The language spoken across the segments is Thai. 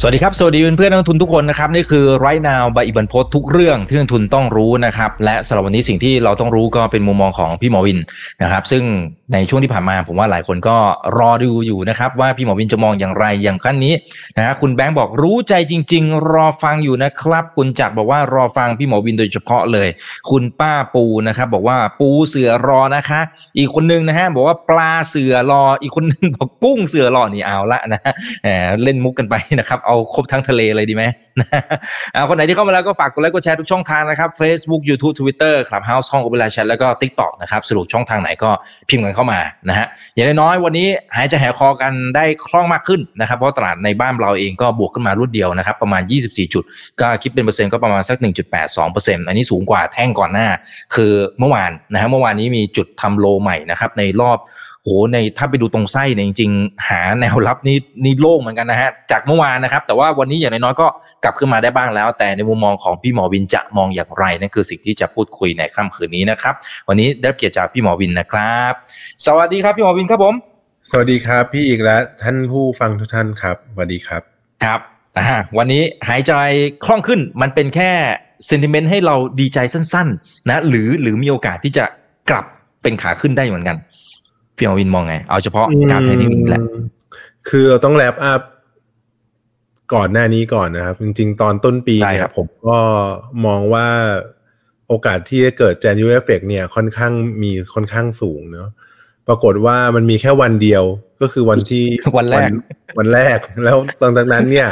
สวัสดีครับ สวัสดีเพื่อนๆนักลงทุนทุกคนนะครับนี่คือ right now ใบอิบันพศทุกเรื่องที่นักลงทุนต้องรู้นะครับและสำหรับวันนี้สิ่งที่เราต้องรู้ก็เป็นมุมมองของพี่หมอวินนะครับ ซึ่งในช่วงที่ผ่านมาผมว่าหลายคนก็รอดูอยู่นะครับว่าพี่หมอวินจะมองอย่างไรอย่างขั้นนี้นะฮะคุณแบงค์บอกรู้ใจจริง ๆ รอฟังอยู่นะครับ คุณจักรบอกว่ารอฟังพี่หมอวินโดยเฉพาะเลย คุณป้าปูนะครับบอกว่าปูเสือรอนะคะ อีกคนนึงนะฮะบอกว่าปลาเสือรออีกคนนึงบอกกุ้งเสือรอนี่เอาละนะแหมเล่นมุกกันไปนะครับเอาครบทั้งทะเลเลยดีไหมอ่าคนไหนที่เข้ามาแล้วก็ฝากกดไลค์กดแชร์ทุกช่องทางนะครับ Facebook YouTube Twitter Clubhouse ห้อง Open Line Chat แล้วก็ TikTok นะครับสรุปช่องทางไหนก็พิมพ์กันเข้ามานะฮะอย่างน้อยวันนี้หายใจหายคอกันได้คล่องมากขึ้นนะครับเพราะตลาดในบ้านเราเองก็บวกขึ้นมารวดเดียวนะครับประมาณ 24 จุด ก็คิดเป็นเปอร์เซ็นต์ก็ประมาณสัก 1.82%อันนี้สูงกว่าแท่งก่อนหน้า คือเมื่อวานนะฮะเมื่อวานนี้มีจุดทำโลใหม่นะครับในรอบ โหในถ้าไปดูตรงไส้เนี่ยจริงๆ หาแนวรับนี่นี่โล่งเหมือนกันนะฮะจากเมื่อวานนะครับ แต่ว่าวันนี้อย่างน้อยๆก็กลับขึ้นมาได้บ้างแล้ว แต่ในมุมมองของพี่หมอวินจะมองอย่างไรนั่นคือสิ่งที่จะพูดคุยในค่ำคืนนี้นะครับ วันนี้ได้รับเกียรติจากพี่หมอวินนะครับ สวัสดีครับพี่หมอวินครับผม สวัสดีครับ พี่อีกแล้วท่านผู้ฟังทุกท่านครับสวัสดีครับครับอ่าวันนี้หายใจคล่องขึ้นมันเป็นแค่เซนติเมนต์ให้เราดีใจสั้น ๆ นะ หรือหรือมีโอกาสที่จะกลับเป็นขาขึ้นได้เหมือนกัน พี่หมอวินมองไง เอาเฉพาะกราฟเทรนนิ่งแหละ คือเราต้องแลปอัพก่อนหน้านี้ก่อนนะครับ จริง ๆ ตอนต้นปีได้เนี่ครัยบผมก็มองว่าโอกาสที่จะเกิด January effect เนี่ยค่อนข้างมีค่อนข้างสูงเนาะปรากฏว่ามันมีแค่วันเดียวก็คือวันที่วันแรกวันแรกแล้วหลังจากนั้นเนี่ย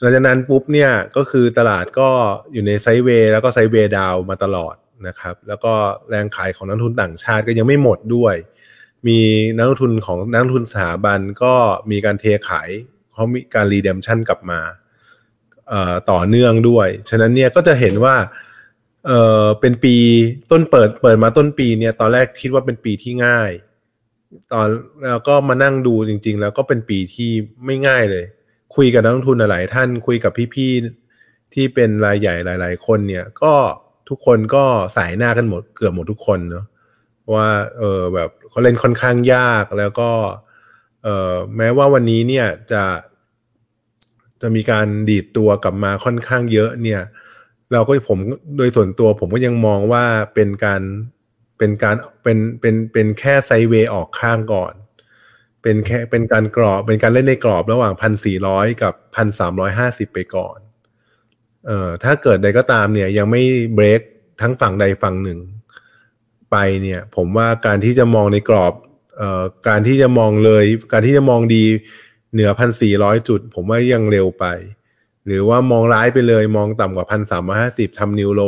หลังจากนั้นปุ๊บเนี่ยก็คือตลาดก็อยู่ในไซด์เวย์แล้วก็ไซด์เวย์ดาวมาตลอดนะครับ แล้วก็แรงขายของนักลงทุนต่างชาติก็ยังไม่หมดด้วย มีนักลงทุนของนักลงทุนสถาบันก็มีการเทขายเขามีการรีเดมชันกลับมาต่อเนื่องด้วย ฉะนั้นเนี่ยก็จะเห็นว่าเออเป็นปีต้นเปิดเปิดมาต้นปีเนี่ยตอนแรกคิดว่าเป็นปีที่ง่าย ตอนแล้วก็มานั่งดูจริง ๆ แล้วก็เป็นปีที่ไม่ง่ายเลย คุยกับนักลงทุนหลายท่าน คุยกับพี่ๆที่เป็นรายใหญ่หลาย ๆ คนเนี่ยก็ทุกคนก็สายหน้ากันหมดเกือบหมดทุกคนเนาะ ว่าเออแบบเขาเล่นค่อนข้างยากแล้วก็เออแม้ว่าวันนี้เนี่ยจะ จะมีการดีดตัวกลับมาค่อนข้างเยอะเนี่ย เราก็ผมโดยส่วนตัวผมก็ยังมองว่าเป็นการเป็นการเป็นเป็นเป็นแค่ไซเวย์ออกข้างก่อน เป็นแค่เป็นการกรอบเป็นการเล่นในกรอบระหว่างพันสี่ร้อยกับพันสามร้อยห้าสิบไปก่อนเอ่อถ้าเกิดใดก็ตามเนี่ยยังไม่เบรกทั้งฝั่งใดฝั่งหนึ่ง ไปเนี่ย ผมว่าการที่จะมองในกรอบเอ่อการที่จะมองเลย การที่จะมองดีเหนือพันสี่ร้อยจุด ผมว่ายังเร็วไป หรือว่ามองร้ายไปเลยมองต่ำกว่าพันสามห้าสิบทำนิวโล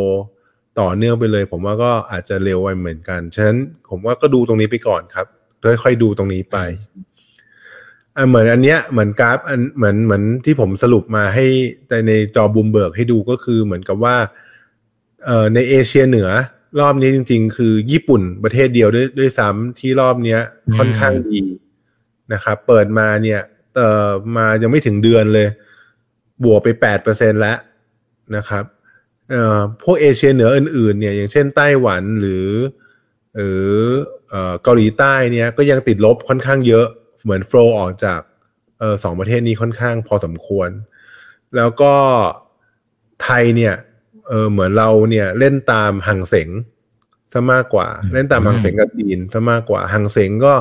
ต่อเนื่องไปเลย ผมว่าก็อาจจะเร็วไปเหมือนกัน ฉะนั้นผมว่าก็ดูตรงนี้ไปก่อนครับค่อยๆดูตรงนี้ไปอะเหมือนอันเนี้ยเหมือนกราฟอันเหมือนเหมือนที่ผมสรุปมาให้ในในจอบูมเบิร์กให้ดูก็คือเหมือนกับว่าเอ่อในเอเชียเหนือ รอบนี้จริง ๆ คือญี่ปุ่นประเทศเดียวด้วยด้วยซ้ำที่รอบเนี้ยค่อนข้างดีนะครับ เปิดมาเนี่ยเอ่อมายังไม่ถึงเดือนเลย บวกไปแปดเปอร์เซ็นแล้วนะครับเอ่อพวกเอเชียเหนืออื่นๆเนี่ยอย่างเช่นไต้หวันหรือ หรือเอ่อเกาหลีใต้เนี่ยก็ยังติดลบค่อนข้างเยอะเหมือนโฟลออกจากเอ่อสองประเทศนี้ค่อนข้างพอสมควร แล้วก็ไทยเนี่ย เออเหมือนเราเนี่ยเล่นตามหังเสงซะมากกว่า เล่นตามหังเสงกับจีนซะมากกว่าหังเสงก็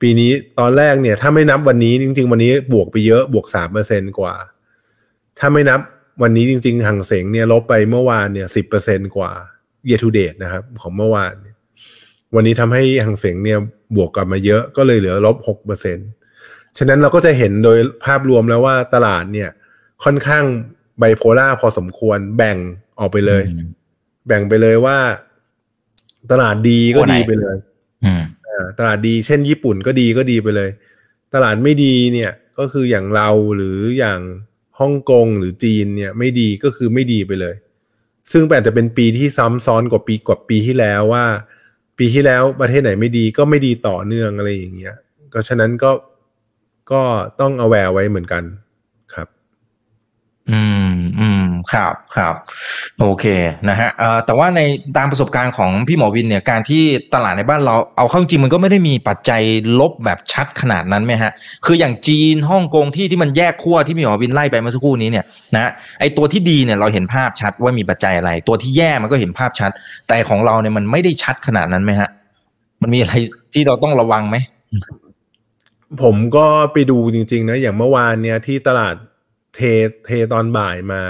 ปีนี้ตอนแรกเนี่ย ถ้าไม่นับวันนี้จริง ๆ วันนี้บวกไปเยอะบวกสามเปอร์เซนกว่า ถ้าไม่นับวันนี้จริง ๆหังเสงเนี่ยลบไปเมื่อวานเนี่ยสิบเปอร์เซนกว่า year to date นะครับ ของเมื่อวานเนี่ยวันนี้ทำให้หังเสงเนี่ยบวกกลับมาเยอะก็เลยเหลือลบหกเปอร์เซ็นฉะนั้นเราก็จะเห็นโดยภาพรวมแล้วว่าตลาดเนี่ยค่อนข้างไบโพล่าพอสมควรแบ่ง ออกไปเลย แบ่งไปเลยว่า ตลาดดีก็ตัวไหนดีไปเลยอืมอ่าตลาดดีเช่นญี่ปุ่นก็ดีก็ดีไปเลย ตลาดไม่ดีเนี่ย ก็คืออย่างเราหรืออย่างฮ่องกงหรือจีนเนี่ย ไม่ดีก็คือไม่ดีไปเลย ซึ่งอาจจะเป็นปีที่ซ้ำซ้อนกว่าปีกว่าปีที่แล้วว่า ปีที่แล้วประเทศไหนไม่ดีก็ไม่ดีต่อเนื่องอะไรอย่างเงี้ย ก็ฉะนั้นก็ก็ต้องเอาแวร์ไว้เหมือนกันครับ อืมอืม ครับครับโอเคนะฮะแต่ว่าในตามประสบการณ์ของพี่หมอวินเนี่ยการที่ตลาดในบ้านเราเอาเข้าจริงมันก็ไม่ได้มีปัจจัยลบแบบชัดขนาดนั้นไหมฮะ คืออย่างจีนฮ่องกงที่ที่มันแยกขั้วที่พี่หมอวินไล่ไปเมื่อสักครู่นี้เนี่ยนะไอตัวที่ดีเนี่ยเราเห็นภาพชัดว่ามีปัจจัยอะไร ตัวที่แย่มันก็เห็นภาพชัด แต่ของเราเนี่ยมันไม่ได้ชัดขนาดนั้นไหมฮะ มันมีอะไรที่เราต้องระวังไหมผมก็ไปดูจริงๆนะอย่างเมื่อวานเนี่ยที่ตลาดเทเทตอนบ่ายมา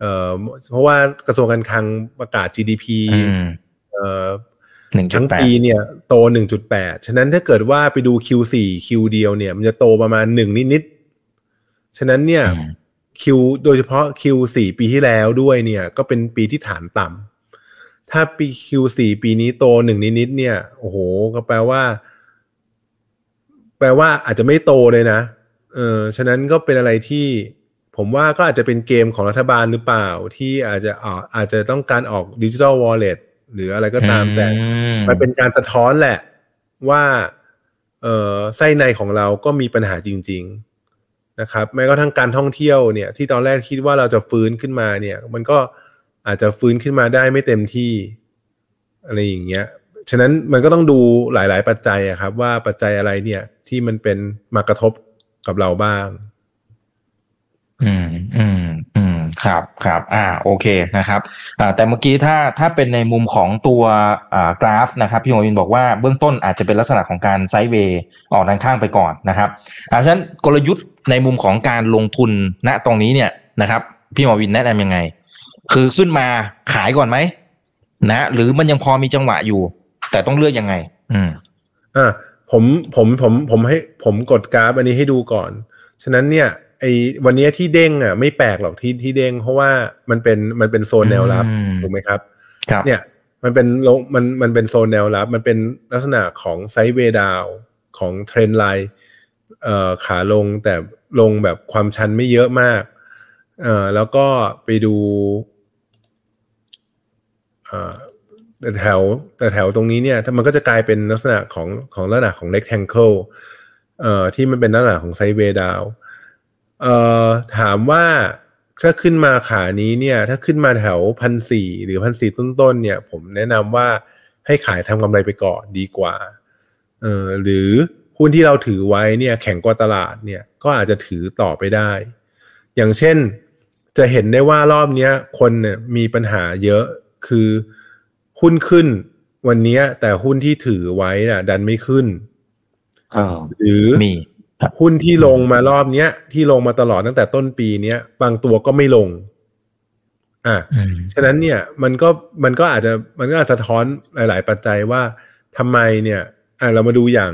เอ่อเพราะว่ากระทรวงการคลังประกาศ GDP อืมเอ่อหนึ่งจุดทั้งแปดปีเนี่ยโต 1.8 ฉะนั้นถ้าเกิดว่าไปดู Q4 Q เดียวเนี่ย มันจะโตประมาณหนึ่งนิดๆ ฉะนั้นเนี่ย Q โดยเฉพาะ Q4 ปีที่แล้วด้วยเนี่ย ก็เป็นปีที่ฐานต่ำ ถ้าปี Q4 ปีนี้โตหนึ่งนิดๆเนี่ย โอ้โห ก็แปลว่า แปลว่าอาจจะไม่โตเลยนะ เออ ฉะนั้นก็เป็นอะไรที่ ผมว่าก็อาจจะเป็นเกมของรัฐบาลหรือเปล่า ที่อาจจะออกอาจจะต้องการออกดิจิทัลวอลเล็ตหรืออะไรก็ตามแต่ มันเป็นการสะท้อนแหละ ว่าเอ่อไส้ในของเราก็มีปัญหาจริง ๆนะครับ แม้กระทั่งการท่องเที่ยวเนี่ย ที่ตอนแรกคิดว่าเราจะฟื้นขึ้นมาเนี่ย มันก็อาจจะฟื้นขึ้นมาได้ไม่เต็มที่ อะไรอย่างเงี้ยฉะนั้นมันก็ต้องดูหลาย ๆ ปัจจัยอะครับ ว่าปัจจัยอะไรเนี่ยที่มันเป็นมากระทบกับเราบ้าง อืมอืมอืมครับครับอ่าโอเคนะครับอ่าแต่เมื่อกี้ถ้าถ้าเป็นในมุมของตัวอ่ากราฟนะครับพี่หมอวินบอกว่าเบื้องต้นอาจจะเป็นลักษณะของการไซด์เวย์ออกด้านข้างไปก่อนนะครับอ่าฉะนั้นกลยุทธ์ในมุมของการลงทุนณตรงนี้เนี่ยนะครับ พี่หมอวินแนะนำยังไง คือขึ้นมาขายก่อนไหมนะหรือมันยังพอมีจังหวะอยู่ แต่ต้องเลือกยังไง อืมอ่าผมผมผมผมให้ผมกดกราฟอันนี้ให้ดูก่อน ฉะนั้นเนี่ย ไอ้วันนี้ที่เด้งอะ ไม่แปลกหรอกที่ที่เด้ง เพราะว่ามันเป็นมันเป็นโซนแนวรับอืมถูกไหมครับครับ เนี่ย มันเป็นลงมันมันเป็นโซนแนวรับ มันเป็นลักษณะของไซด์เวย์ดาวของเทรนไลน์เอ่อขาลงแต่ลงแบบความชันไม่เยอะมากเอ่อแล้วก็ไปดูเอ่อแต่แถวแต่แถวตรงนี้เนี่ยถ้ามันก็จะกลายเป็นลักษณะของของลักษณะของ rectangle เอ่อที่มันเป็นลักษณะของไซด์เวย์ดาว เอ่อถามว่าถ้าขึ้นมาขานี้เนี่ย ถ้าขึ้นมาแถวพันสี่หรือพันสี่ต้นๆเนี่ย ผมแนะนำว่าให้ขายทำกำไรไปก่อนดีกว่าเออหรือหุ้นที่เราถือไว้เนี่ย แข็งกว่าตลาดเนี่ยก็อาจจะถือต่อไปได้ อย่างเช่นจะเห็นได้ว่ารอบเนี้ยคนเนี่ยมีปัญหาเยอะคือหุ้นขึ้นวันเนี้ยแต่หุ้นที่ถือไว้น่ะ ดันไม่ขึ้นเออหรือมีครับ หุ้นที่ลงมารอบเนี้ยที่ลงมาตลอดตั้งแต่ต้นปีเนี้ยบางตัวก็ไม่ลง อะอืมฉะนั้นเนี่ยมันก็มันก็อาจจะมันก็อาจจะสะท้อนหลาย ๆ ปัจจัยว่าทำไมเนี่ย อะเรามาดูอย่าง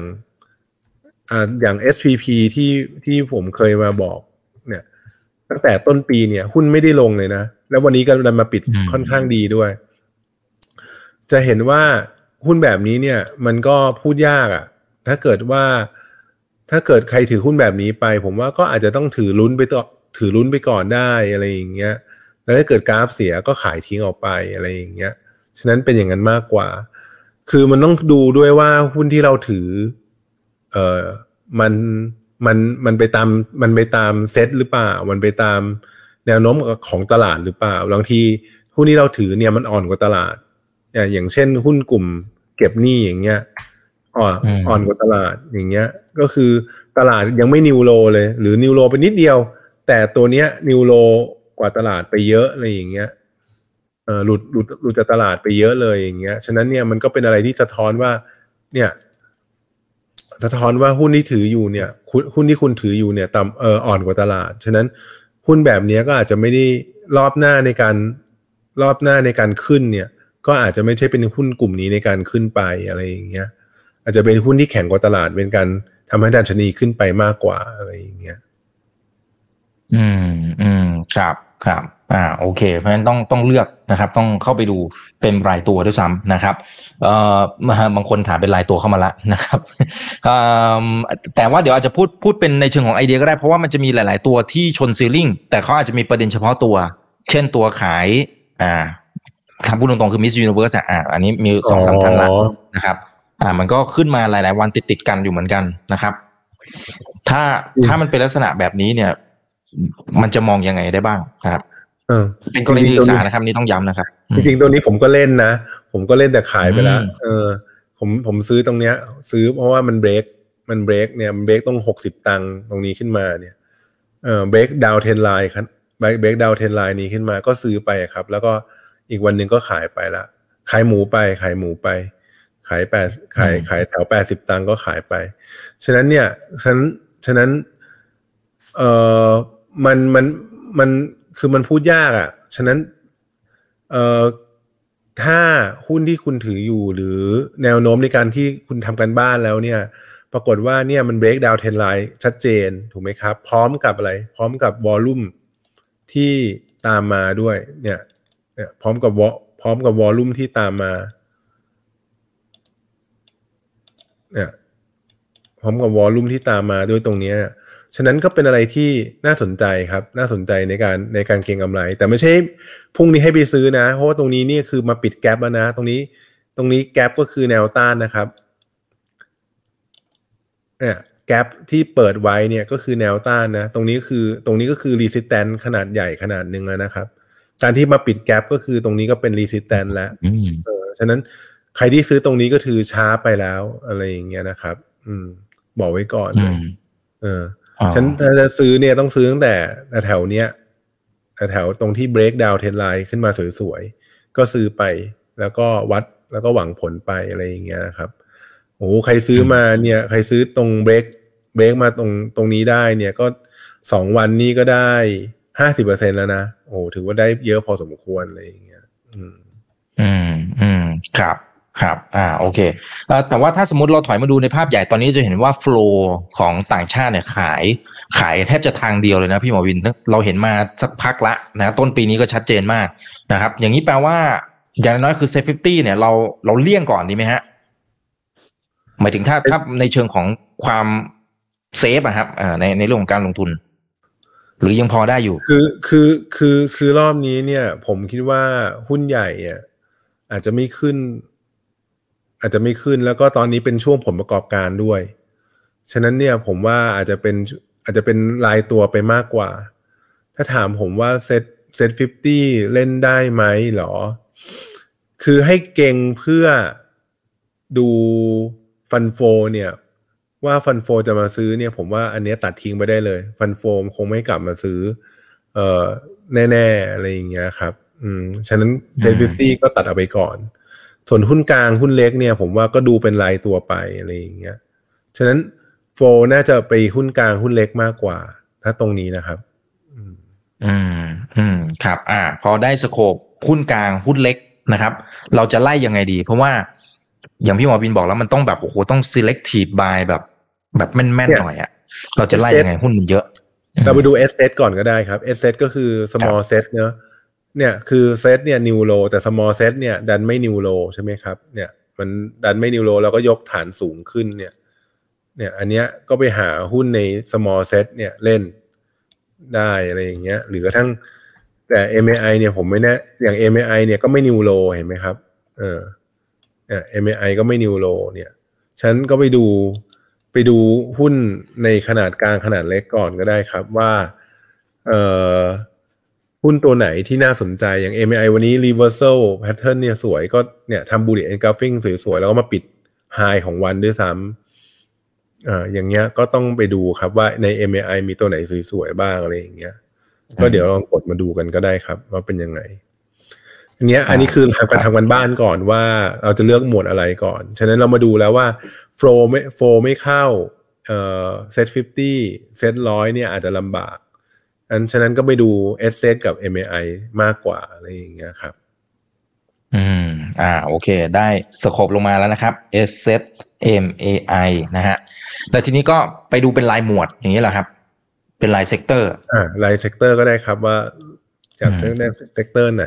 อ่าอย่าง SPP ที่ที่ผมเคยมาบอก เนี่ย ตั้งแต่ต้นปีเนี่ย หุ้นไม่ได้ลงเลยนะ แล้ววันนี้ก็ดันมาปิดอืมค่อนข้างดีด้วย จะเห็นว่าหุ้นแบบนี้เนี่ย มันก็พูดยากอะ่ะ ถ้าเกิดว่า ถ้าเกิดใครถือหุ้นแบบนี้ไป ผมว่าก็อาจจะต้องถือลุ้นไปต่อถือลุ้นไปก่อนได้อะไรอย่างเงี้ย แล้วถ้าเกิดกราฟเสียก็ขายทิ้งออกไปอะไรอย่างเงี้ย ฉะนั้นเป็นอย่างนั้นมากกว่า คือมันต้องดูด้วยว่าหุ้นที่เราถือ เอ่อ มัน มัน มันไปตาม มันไปตามเซตหรือเปล่า มันไปตามแนวโน้มของตลาดหรือเปล่า บางทีหุ้นที่เราถือเนี่ยมันอ่อนกว่าตลาด อย่างอย่างเช่นหุ้นกลุ่มเก็บหนี้อย่างเงี้ย อ่อนอืมอ่อนกว่าตลาดอย่างเงี้ย ก็คือตลาดยังไม่นิวโลเลย หรือนิวโลไปนิดเดียว แต่ตัวเนี้ยนิวโลกว่าตลาดไปเยอะอะไรอย่างเงี้ยเออหลุดหลุดหลุดจากตลาดไปเยอะเลยอย่างเงี้ย ฉะนั้นเนี่ยมันก็เป็นอะไรที่สะท้อนว่า เนี่ยสะท้อนว่าหุ้นที่ถืออยู่เนี่ยหุ้นหุ้นที่คุณถืออยู่เนี่ยต่ำเอออ่อนกว่าตลาด ฉะนั้นหุ้นแบบเนี้ยก็อาจจะไม่ได้รอบหน้าในการรอบหน้าในการขึ้นเนี่ย ก็อาจจะไม่ใช่เป็นหุ้นกลุ่มนี้ในการขึ้นไปอะไรอย่างเงี้ย อาจจะเป็นหุ้นที่แข็งกว่าตลาดเป็นการทำให้ดัชนีขึ้นไปมากกว่าอะไรอย่างเงี้ย อืมอืมครับครับอ่าโอเค เพราะฉะนั้นต้องต้องเลือกนะครับ ต้องเข้าไปดูเป็นรายตัวด้วยซ้ำนะครับเอ่อบางคนถามเป็นรายตัวเข้ามาละนะครับอ่อแต่ว่าเดี๋ยวอาจจะพูดพูดเป็นในเชิงของไอเดียก็ได้เพราะว่ามันจะมีหลาย ๆ ตัวที่ชนซีลิ่งแต่เขาอาจจะมีประเด็นเฉพาะตัว เช่นตัวขาย อ่าคำพูดตรงๆคือ Miss Universe อะอ่าอันนี้มีสองสามท่านละนะครับ อ่ามันก็ขึ้นมาหลาย ๆ วันติดๆกันอยู่เหมือนกันนะครับ ถ้าถ้ามันเป็นลักษณะแบบนี้เนี่ย มันจะมองยังไงได้บ้างนะครับเออเป็นกรณีศึกษานะครับนี่ต้องย้ำนะครับ จริงๆตัวนี้ผมก็เล่นนะ ผมก็เล่นแต่ขายไปแล้วอืมเออ ผมผมซื้อตรงเนี้ย ซื้อเพราะว่ามันเบรกมันเบรกเนี่ยมันเบรกต้องหกสิบตังค์ตรงนี้ขึ้นมาเนี่ยเออเบรกดาวเทนไลน์ครับเบรกดาวเทนไลน์นี้ขึ้นมาก็ซื้อไปครับ แล้วก็อีกวันหนึ่งก็ขายไปละขายหมูไปขายหมูไป ขายแปดขายขายแถวแปดสิบตังค์ก็ขายไป ฉะนั้นเนี่ยฉะนั้นฉะนั้นเออมันมันมันคือมันพูดยากอะ่ะ ฉะนั้นเอ่อถ้าหุ้นที่คุณถืออยู่หรือแนวโน้มในการที่คุณทำกันบ้านแล้วเนี่ย ปรากฏว่าเนี่ยมัน break down trend line ชัดเจนถูกไหมครับ พร้อมกับอะไร พร้อมกับวอลลุ่มที่ตามมาด้วยเนี่ยเนี่ยพร้อมกับวอพร้อมกับวอลลุ่มที่ตามมา เนี่ยพร้อมกับวอลลุ่มที่ตามมาด้วยตรงเนี้ยฉะนั้นก็เป็นอะไรที่น่าสนใจครับ น่าสนใจในการในการเก็งกำไร แต่ไม่ใช่พรุ่งนี้ให้ไปซื้อนะ เพราะว่าตรงนี้นี่คือมาปิดแกลบแล้วนะ ตรงนี้ตรงนี้แกลบก็คือแนวต้านนะครับเนี่ยแกลบที่เปิดไว้เนี่ยก็คือแนวต้านนะ ตรงนี้คือตรงนี้ก็คือรีสิสแตนขนาดใหญ่ขนาดหนึ่งแล้วนะครับ การที่มาปิดแกลบก็คือตรงนี้ก็เป็นรีสิสแตนแล้วอืมเออฉะนั้น ใครที่ซื้อตรงนี้ก็ถือช้าไปแล้วอะไรอย่างเงี้ยนะครับ อืม บอกไว้ก่อนอืเลยมเอออ๋อฉันถ้าจะซื้อเนี่ยต้องซื้อตั้งแต่แถวเนี้ยแถวตรงที่ break down trend line ขึ้นมาสวยๆ ก็ซื้อไปแล้วก็วัดแล้วก็หวังผลไปอะไรอย่างเงี้ยนะครับโอ้โหใครซื้อมาเนี่ย ใครซื้อตรง break break มาตรงตรงนี้ได้ เนี่ยก็สองวันนี้ก็ได้ห้าสิบเปอร์เซ็นแล้วนะโอ้โหถือว่าได้เยอะพอสมควรอะไรอย่างเงี้ย อืม อืม อืม ครับ ครับอ่าโอเคเอ่อแต่ว่าถ้าสมมติเราถอยมาดูในภาพใหญ่ตอนนี้จะเห็นว่าโฟลของต่างชาติเนี่ยขายขายแทบจะทางเดียวเลยนะพี่หมอวินเราเห็นมาสักพักละนะต้นปีนี้ก็ชัดเจนมากนะครับ อย่างนี้แปลว่าอย่างน้อยคือ SET fifty เนี่ยเราเราเลี่ยงก่อนดีไหมฮะหมายถึงถ้าถ้าในเชิงของความ safe อะครับอ่าในในเรื่องของการลงทุน หรือยังพอได้อยู่ คือคือคือคือรอบนี้เนี่ย ผมคิดว่าหุ้นใหญ่อะอาจจะไม่ขึ้น อาจจะไม่ขึ้นแล้วก็ตอนนี้เป็นช่วงผลประกอบการด้วย ฉะนั้นเนี่ยผมว่าอาจจะเป็นอาจจะเป็นรายตัวไปมากกว่า ถ้าถามผมว่า SET SET fifty เล่นได้ไหมเหรอ คือให้เก็งเพื่อดู fund flow เนี่ย ว่า fund flow จะมาซื้อเนี่ย ผมว่าอันเนี้ยตัดทิ้งไปได้เลย fund flow คงไม่กลับมาซื้อ เอ่อแน่ ๆ อะไรอย่างเงี้ยครับ อืม ฉะนั้นเทอืม fifty ก็ตัดเอาไปก่อน ส่วนหุ้นกลางหุ้นเล็กเนี่ย ผมว่าก็ดูเป็นรายตัวไปอะไรอย่างเงี้ย ฉะนั้นโฟน่าจะไปหุ้นกลางหุ้นเล็กมากกว่า ถ้าตรงนี้นะครับอืมอืม อืม ครับ อ่า พอได้สโคปหุ้นกลางหุ้นเล็กนะครับ เราจะไล่ยังไงดี เพราะว่าอย่างพี่หมอบินบอกแล้วมันต้องแบบโอ้โหต้อง selective buy แบบ แบบแม่นเนี่ยๆหน่อยอะเราจะไล่ยังไงหุ้นมันเยอะ เราไปดู S set ก่อนก็ได้ครับ S set ก็คือ small set เนอะ เนี่ยคือ set เนี่ย new low แต่ small set เนี่ยดันไม่ new low ใช่ไหมครับเนี่ยมันดันไม่ new low แล้วก็ยกฐานสูงขึ้นเนี่ยเนี่ยอันเนี้ยก็ไปหาหุ้นใน small set เนี่ยเล่นได้อะไรอย่างเงี้ยหรือกระทั่งแต่ MAI เนี่ยผมไม่แน่อย่าง MAI เนี่ยก็ไม่ new low เห็นไหมครับ เออเนี่ย MAI ก็ไม่ new low เนี่ยฉันก็ไปดูไปดูหุ้นในขนาดกลางขนาดเล็กก่อนก็ได้ครับว่า เอ่อ หุ้นตัวไหนที่น่าสนใจอย่าง MAI วันนี้ reversal pattern เนี่ยสวยก็เนี่ยทำ bullish engulfing สวยๆ แล้วก็มาปิด high ของวันด้วยซ้ำอ่าอย่างเงี้ยก็ต้องไปดูครับว่าใน MAI มีตัวไหนสวยๆ บ้างอะไรอย่างเงี้ย ก็เดี๋ยวลองกดมาดูกันก็ได้ครับ ว่าเป็นยังไง อันเนี้ยอันนี้คือทำการทำกันบ้านก่อนว่าเราจะเลือกหมวดอะไรก่อน ฉะนั้นเรามาดูแล้วว่าโฟลไม่โฟลไม่เข้าเอ่อ SET fifty SET ร้อยเนี่ยอาจจะลำบาก อันฉะนั้นก็ไปดู sSET กับ MAI มากกว่าอะไรอย่างเงี้ยครับ อืม อ่า โอเค ได้ scope ลงมาแล้วนะครับ S set M A I นะฮะแล้วทีนี้ก็ไปดูเป็นรายหมวดอย่างนี้แหละครับ เป็นราย sector อ่าราย sector ก็ได้ครับว่าอยากอืม sec sector ไหน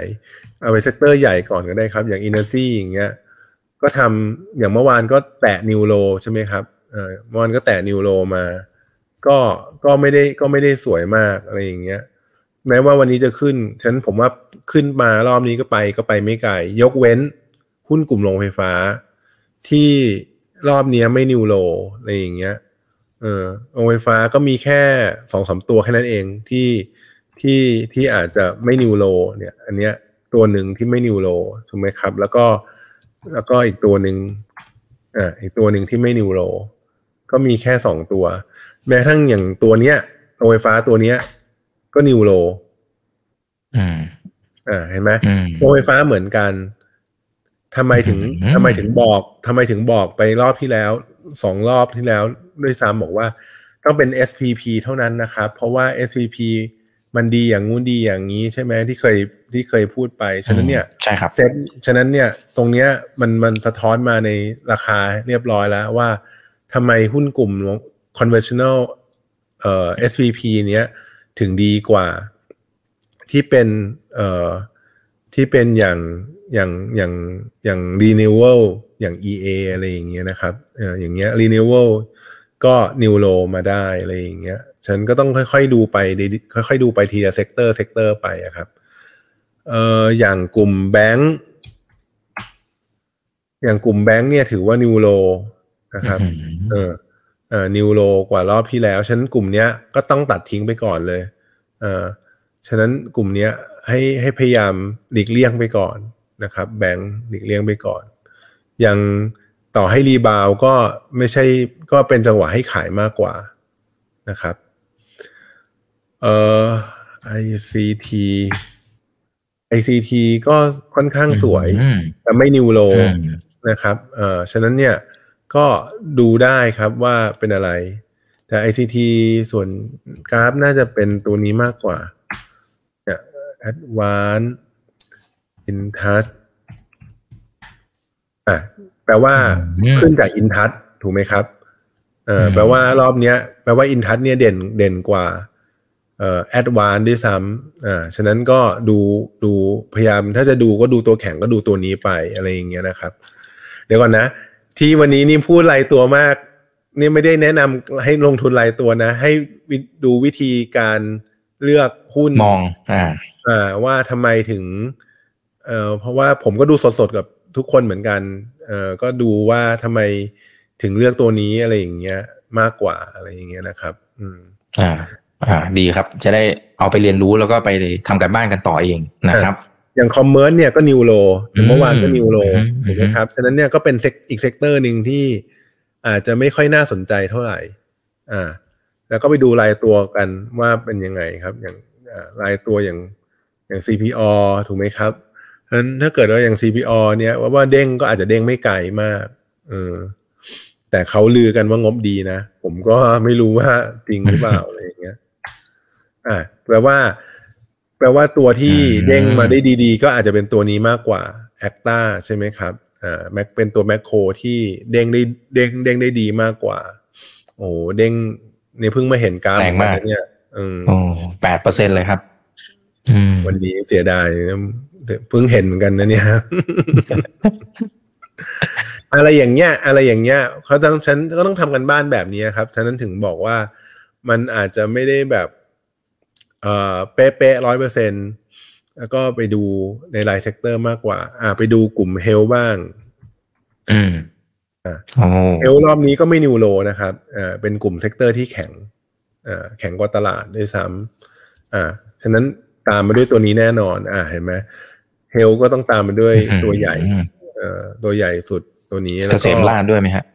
เอาไป sector ใหญ่ก่อนก็ได้ครับ อย่าง Energy อย่างเงี้ย ก็ทำอย่างเมื่อวานก็แตะนิวโลใช่ไหมครับ เออเมื่อวานก็แตะนิวโลมา ก็ก็ไม่ได้ก็ไม่ได้สวยมากอะไรอย่างเงี้ย แม้ว่าวันนี้จะขึ้นฉันผมว่าขึ้นมารอบนี้ก็ไปก็ไปไม่ไกลยกเว้นหุ้นกลุ่มโรงไฟฟ้า ที่รอบนี้ไม่นิวโลอะไรอย่างเงี้ยเออโรงไฟฟ้าก็มีแค่สองสามตัวแค่นั้นเองที่ที่ที่อาจจะไม่นิวโลเนี่ย อันเนี้ยตัวหนึ่งที่ไม่นิวโลถูกไหมครับ แล้วก็แล้วก็อีกตัวหนึ่งอ่าอีกตัวหนึ่งที่ไม่นิวโล ก็มีแค่สองตัว แม้กระทั่งอย่างตัวเนี้ยโรงไฟฟ้าตัวเนี้ย ก็นิวโลอืมอ่าเห็นไหมอืมโรงไฟฟ้าเหมือนกันทำไมถึงอืมทำไมถึงบอกทำไมถึงบอกไปรอบที่แล้วสองรอบที่แล้วด้วยซ้ำบอกว่าต้องเป็น SPP เท่านั้นนะครับ เพราะว่า SPP มันดีอย่างงู้นดีอย่างนี้ใช่ไหมที่เคยที่เคยพูดไป ฉะนั้นเนี่ยใช่ครับเซ็ตฉะนั้นเนี่ย ตรงเนี้ยมันมันสะท้อนมาในราคาเรียบร้อยแล้วว่า ทำไมหุ้นกลุ่ม conventional เอ่อ SPP เนี้ยถึงดีกว่า ที่เป็นเอ่อที่เป็นอย่างอย่างอย่างอย่าง renewal อย่าง EA อะไรอย่างเงี้ยนะครับเอ่ออย่างเงี้ย renewal ก็ new low มาได้อะไรอย่างเงี้ยฉันก็ต้องค่อยๆดูไปค่อยๆดูไปทีละ sector sector ไปอะครับเอ่ออย่างกลุ่มแบงก์อย่างกลุ่มแบงก์เนี่ยถือว่า new low นะครับอืมเออเอ่อ new low กว่ารอบที่แล้วฉะนั้นกลุ่มเนี้ยก็ต้องตัดทิ้งไปก่อนเลยเออฉะนั้นกลุ่มเนี้ยให้ให้พยายามหลีกเลี่ยงไปก่อนนะครับ แบงก์หลีกเลี่ยงไปก่อน ยังต่อให้รีบาวก็ไม่ใช่ก็เป็นจังหวะให้ขายมากกว่านะครับ เอ่อ ICT ICT ก็ค่อนข้างสวยอืมแต่ไม่นิวโลอืมนะครับ เอ่อ ฉะนั้นเนี่ย ก็ดูได้ครับว่าเป็นอะไร แต่ ICT ส่วนกราฟน่าจะเป็นตัวนี้มากกว่าเนี่ย Advanced Intouch อะแปลว่าอืมขึ้นจาก Intouch ถูกไหมครับเอ่ออมแปลว่ารอบเนี้ยแปลว่า Intouch เนี่ยเด่นเด่นกว่าเอ่อ Advanced ด้วยซ้ำอ่าฉะนั้นก็ดูดูพยายามถ้าจะดูก็ดูตัวแข็งก็ดูตัวนี้ไปอะไรอย่างเงี้ยนะครับ เดี๋ยวก่อนนะ ที่วันนี้นี่พูดรายตัวมาก นี่ไม่ได้แนะนำให้ลงทุนรายตัวนะ ให้วิดูวิธีการเลือกหุ้นมองอ่าอ่าว่าทำไมถึงเอ่อเพราะว่าผมก็ดูสดๆกับทุกคนเหมือนกันเอ่อก็ดูว่าทำไมถึงเลือกตัวนี้อะไรอย่างเงี้ยมากกว่าอะไรอย่างเงี้ยนะครับ อืมอ่าอ่า ดีครับ จะได้เอาไปเรียนรู้แล้วก็ไปทำการบ้านกันต่อเองนะครับ อย่าง commerce เนี่ยก็ new low อย่างเมื่อวานก็ new low อืมถูกไหมครับฉะนั้นเนี่ยก็เป็น sec อีก sector หนึ่งที่อาจจะไม่ค่อยน่าสนใจเท่าไหร่ อ่า แล้วก็ไปดูรายตัวกันว่าเป็นยังไงครับ อย่างอ่ารายตัวอย่างอย่าง CPO ถูกไหมครับเพราะฉะนั้นถ้าเกิดว่าอย่าง CPO เนี่ยว่าว่าเด้งก็อาจจะเด้งไม่ไกลมาก เออ แต่เขาลือกันว่างบดีนะ ผมก็ไม่รู้ว่าจริงหรือเปล่าอะไรอย่างเงี้ย อ่าแปลว่า แปลว่าตัวที่อืมเด้งมาได้ดีๆ ก็อาจจะเป็นตัวนี้มากกว่าแอคตาใช่ไหมครับอ่าแม็กเป็นตัวแมคโครที่เด้งได้เด้งเด้งได้ดีมากกว่า โอ้โหเด้งเนี่ยเพิ่งมาเห็นกราฟแรงมากเหอนนนะเนี่ยอืมโอ้แปดเปอร์เซ็นเลยครับอืมวันนี้เสียดายนะเพิ่งเห็นเหมือนกันนะเนี่ยอะไรอย่างเงี้ย อะไรอย่างเงี้ยเขาต้องฉันก็ต้องทำกันบ้านแบบนี้ครับฉะนั้นถึงบอกว่ามันอาจจะไม่ได้แบบ เอ่อเป๊ะๆร้อยเปอร์เซ็นต์แล้วก็ไปดูในราย sector มากกว่า อ่า ไปดูกลุ่ม health บ้าง อืมอ่าโอ้ health รอบนี้ก็ไม่ new low นะครับเอ่อเป็นกลุ่ม sector ที่แข็งเอ่อแข็งกว่าตลาดด้วยซ้ำอ่าฉะนั้นตามมาด้วยตัวนี้แน่นอน อ่าเห็นไหม health ก็ต้องตามมาด้วยตัวใหญ่อืมเอ่อตัวใหญ่สุดตัวนี้แล้วษก็เกษมราชด้วยไหมฮะ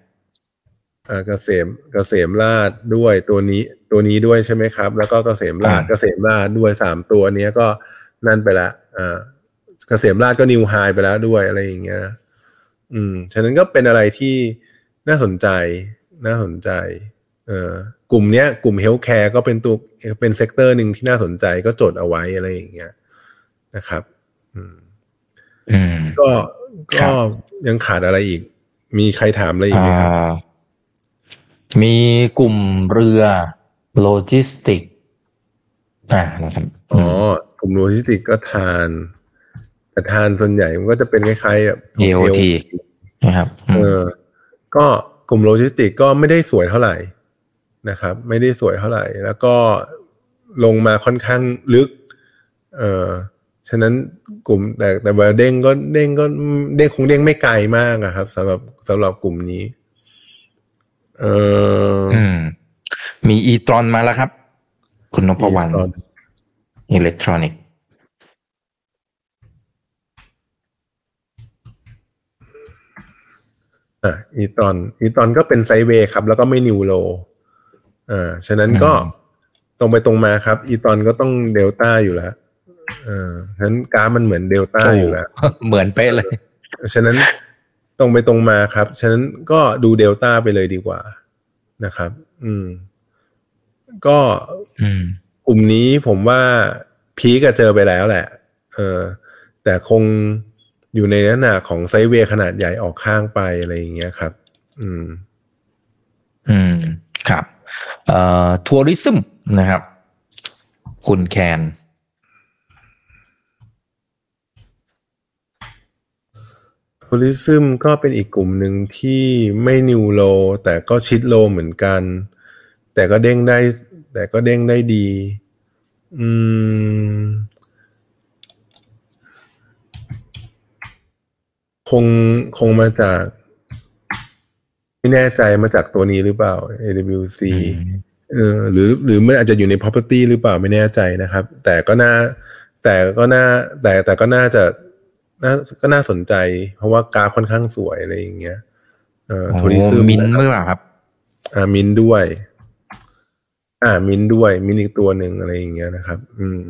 อ่าเกษมเกษมราชด้วยตัวนี้ตัวนี้ด้วยใช่ไหมครับ แล้วก็เกษมราชอ่าเกษมราชด้วยสามตัวเนี้ยก็นั่นไปละอ่าเกษมราชก็ new high ไปแล้วด้วยอะไรอย่างเงี้ยอืมฉะนั้นก็เป็นอะไรที่น่าสนใจน่าสนใจเอ่อกลุ่มเนี้ยกลุ่ม healthcare ก็เป็นตัวเป็น sector หนึ่งที่น่าสนใจก็จดเอาไว้อะไรอย่างเงี้ยนะครับ อืมอืมก็ก็ครับยังขาดอะไรอีก มีใครถามอะไรอีกไหมครับอ่า มีกลุ่มเรือโลจิสติกอ่านะครับอ๋อกลุ่มโลจิสติกก็ trans แต่ trans ส่วนใหญ่มันก็จะเป็นคล้ายๆแบบ AOT นะครับอืมเออก็กลุ่มโลจิสติกก็ไม่ได้สวยเท่าไหร่นะครับ ไม่ได้สวยเท่าไหร่ แล้วก็ลงมาค่อนข้างลึก เออฉะนั้นกลุ่มแต่แต่ว่าเด้งก็เด้งก็เด้งคงเด้งไม่ไกลมากอะครับสำหรับสำหรับกลุ่มนี้ เอออืมมีอีตรอนมาแล้วครับ คุณนพวรรณตอนออิเล็กทรอนิกอะอีตอนอีตอนก็เป็นไซด์เวย์ครับ แล้วก็ไม่นิวโลอ่าฉะนั้นก็อืมตรงไปตรงมาครับ ETRON ก็ต้องเดลต้าอยู่แล้วเออฉะนั้นกราฟมันเหมือนเดลต้าอยู่แล้ว เหมือนเป๊ะเลย ฉะนั้น ตรงไปตรงมาครับ ฉะนั้นก็ดูเดลต้าไปเลยดีกว่านะครับ อืม ก็อืมกลุ่มนี้ผมว่าพีก็เจอไปแล้วแหละ เออ แต่คงอยู่ในลักษณะของ sideway ขนาดใหญ่ออกข้างไปอะไรอย่างเงี้ยครับ อืม อืม ครับ เอ่อทัวริซึมนะครับ คุณแคน ทัวริซึมก็เป็นอีกกลุ่มหนึ่งที่ไม่นิวโล แต่ก็ชิดโลเหมือนกัน แต่ก็เด้งได้ แต่ก็เด้งได้ดี อืม คงคงมาจาก ไม่แน่ใจมาจากตัวนี้หรือเปล่า AWC เออหรือหรือมันอาจจะอยู่ใน property หรือเปล่าไม่แน่ใจนะครับ แต่ก็น่า แต่ก็น่าแต่แต่ก็น่าจะ น่าก็น่าสนใจ เพราะว่ากราฟค่อนข้างสวยอะไรอย่างเงี้ยเอ่อโอ้ทัวริซึมมินท์หรือเปล่าครับ อ่ามินด้วย อ่า มินด้วย มินอีกตัวหนึ่งอะไรอย่างเงี้ยนะครับ อืม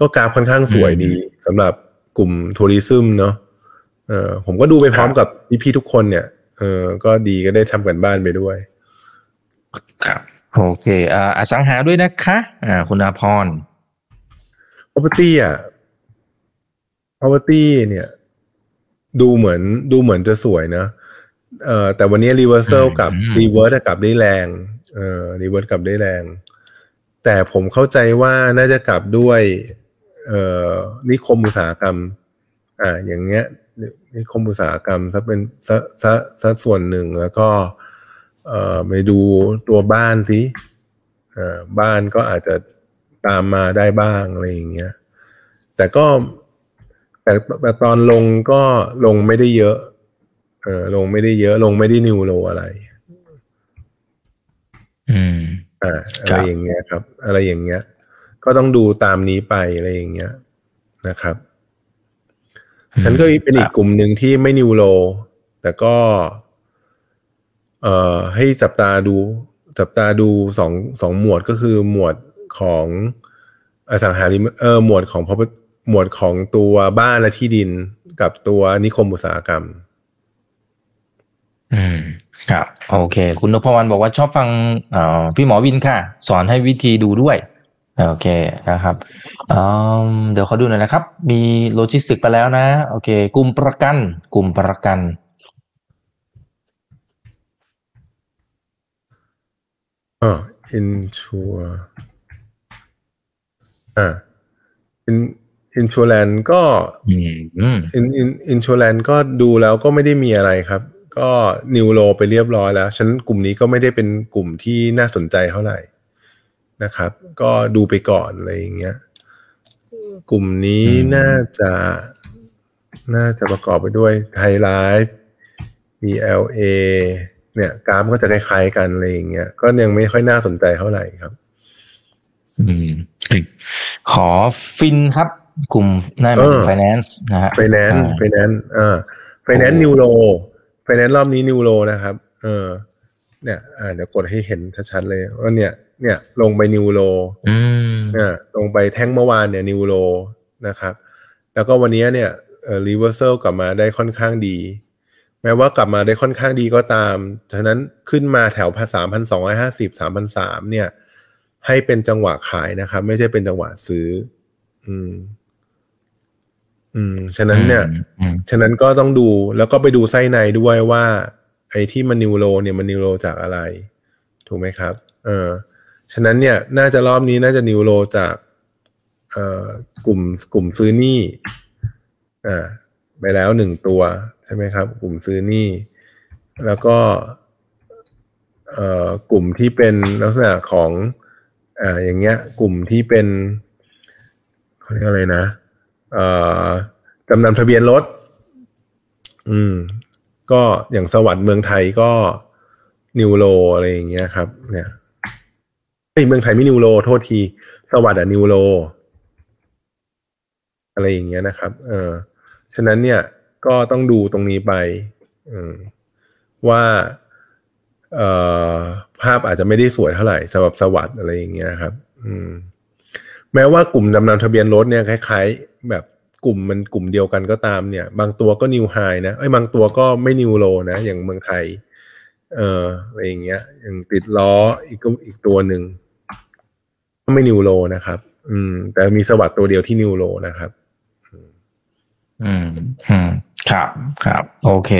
ก็กราฟค่อนข้างสวยดีสำหรับกลุ่มทัวริซึมเนาะเออผมก็ดูไปพร้อมกับพี่ๆทุกคนเนี่ยเออก็ดีก็ได้ทำกันบ้านไปด้วย ครับโอเคเอ่ออสังหาด้วยนะคะ อ่า คุณอาพร property อะ property เนี่ย ดูเหมือนดูเหมือนจะสวยนะเอ่อแต่วันนี้ reversal อืมกับอืม reverse อะกลับได้แรงเอ่อ reverse กลับได้แรง แต่ผมเข้าใจว่าน่าจะกลับด้วย เอ่อนิคมอุตสาหกรรม อ่า อย่างเงี้ยนิคมอุตสาหกรรมถ้าเป็นซะซะซะส่วนหนึ่งแล้วก็ เอ่อไปดูตัวบ้านสิเอ่อบ้านก็อาจจะตามมาได้บ้างอะไรอย่างเงี้ยแต่ก็ แต่แต่ตอนลงก็ลงไม่ได้เยอะ เออลงไม่ได้เยอะ ลงไม่ได้นิวโลอะไร อืมอ่าอะครัไรบอย่างเงี้ยครับ อะไรอย่างเงี้ย ก็ต้องดูตามนี้ไปอะไรอย่างเงี้ยนะครับ ฉันก็เป็นอีกกลุ่มหนึ่งที่ไม่นิวโล แต่ก็ เอ่อ ให้จับตาดู จับตาดูสองสองหมวดก็คือหมวดของอสังหาริมเออหมวดของ property หมวดของตัวบ้านและที่ดินกับตัวนิคมอุตสาหกรรม อืมครับ โอเค คุณนพวรรณบอกว่าชอบฟังเอ่อพี่หมอวินค่ะ สอนให้วิธีดูด้วย โอเคนะครับอืมเดี๋ยวเขาดูหน่อยนะครับ มีโลจิสติกไปแล้วนะ โอเค กลุ่มประกัน กลุ่มประกันอ่า insur อ่า in insurance ก็อืมอืม in in insurance ก็ดูแล้วก็ไม่ได้มีอะไรครับ ก็ new low ไปเรียบร้อยแล้วฉะนันกลุ่มนี้ก็ไม่ได้เป็นกลุ่มที่น่าสนใจเท่าไหร่นะครับ ก็ดูไปก่อนอะไรอย่างเงี้ยกลุ่มนี้อืมน่าจะ น่าจะประกอบไปด้วย Thai Life BLA เนี่ยกราฟก็จะคล้ายๆกันอะไรอย่างเงี้ยก็ยังไม่ค่อยน่าสนใจเท่าไหร่ครับ อืมขอฟินครับ กลุ่มน่าเป็นเออไฟแนนซ์นะฮะไฟแนนซ์อ่าไฟแนนซ์อ่าไฟแนนซ์โอ้ new low finance รอบนี้ new low นะครับ เออ เนี่ยอ่าเดี๋ยวกดให้เห็นชัดๆเลยว่าเนี่ย เนี่ย ลงไป new low อืมเนี่ยลงไปแท่งเมื่อวานเนี่ย new low นะครับ แล้วก็วันนี้เนี่ยเอ่อ reversal กลับมาได้ค่อนข้างดี แม้ว่ากลับมาได้ค่อนข้างดีก็ตาม ฉะนั้นขึ้นมาแถวพันสามพันสองร้อยห้าสิบสามพันสามเนี่ย ให้เป็นจังหวะขายนะครับ ไม่ใช่เป็นจังหวะซื้อ อืม อืม ฉะนั้นเนี่ยอืมฉะนั้นก็ต้องดูแล้วก็ไปดูไส้ในด้วยว่า ไอ้ที่มันนิวโรเนี่ยมันนิวโรจากอะไร ถูกไหมครับ เออ ฉะนั้นเนี่ย น่าจะรอบนี้น่าจะนิวโรจาก เอ่อกลุ่มกลุ่มซื้อหนี้อ่าไปแล้วหนึ่งตัวใช่ไหมครับ กลุ่มซื้อหนี้แล้วก็เอ่อกลุ่มที่เป็นลักษณะของอ่าอย่างเงี้ย กลุ่มที่เป็นเขาเรียกอะไรนะเอ่อ จำนำทะเบียนรถ อืม ก็อย่างสวัสด์เมืองไทยก็นิวโรอะไรอย่างเงี้ยครับ เนี่ยอ้ยเมืองไทยไม่นิวโรโทษที สวัสด์อะนิวโรอะไรอย่างเงี้ยนะครับ เออ ฉะนั้นเนี่ยก็ต้องดูตรงนี้ไปอืมว่าเอ่อภาพอาจจะไม่ได้สวยเท่าไหร่สำหรับสวัสด์อะไรอย่างเงี้ยครับ อืม แม้ว่ากลุ่มดำนำทะเบียนรถเนี่ยคล้าย แบบกลุ่มมันกลุ่มเดียวกันก็ตามเนี่ย บางตัวก็นิวไฮนะไอ้บางตัวก็ไม่นิวโลนะ อย่างเมืองไทย เอออะไรอย่างเงี้ยอย่างติดล้ออีกก็อีกตัวหนึ่งก็ไม่นิวโลนะครับ อืม แต่มีสวัสด์ตัวเดียวที่นิวโลนะครับ อืมอืมครับครับ โอเค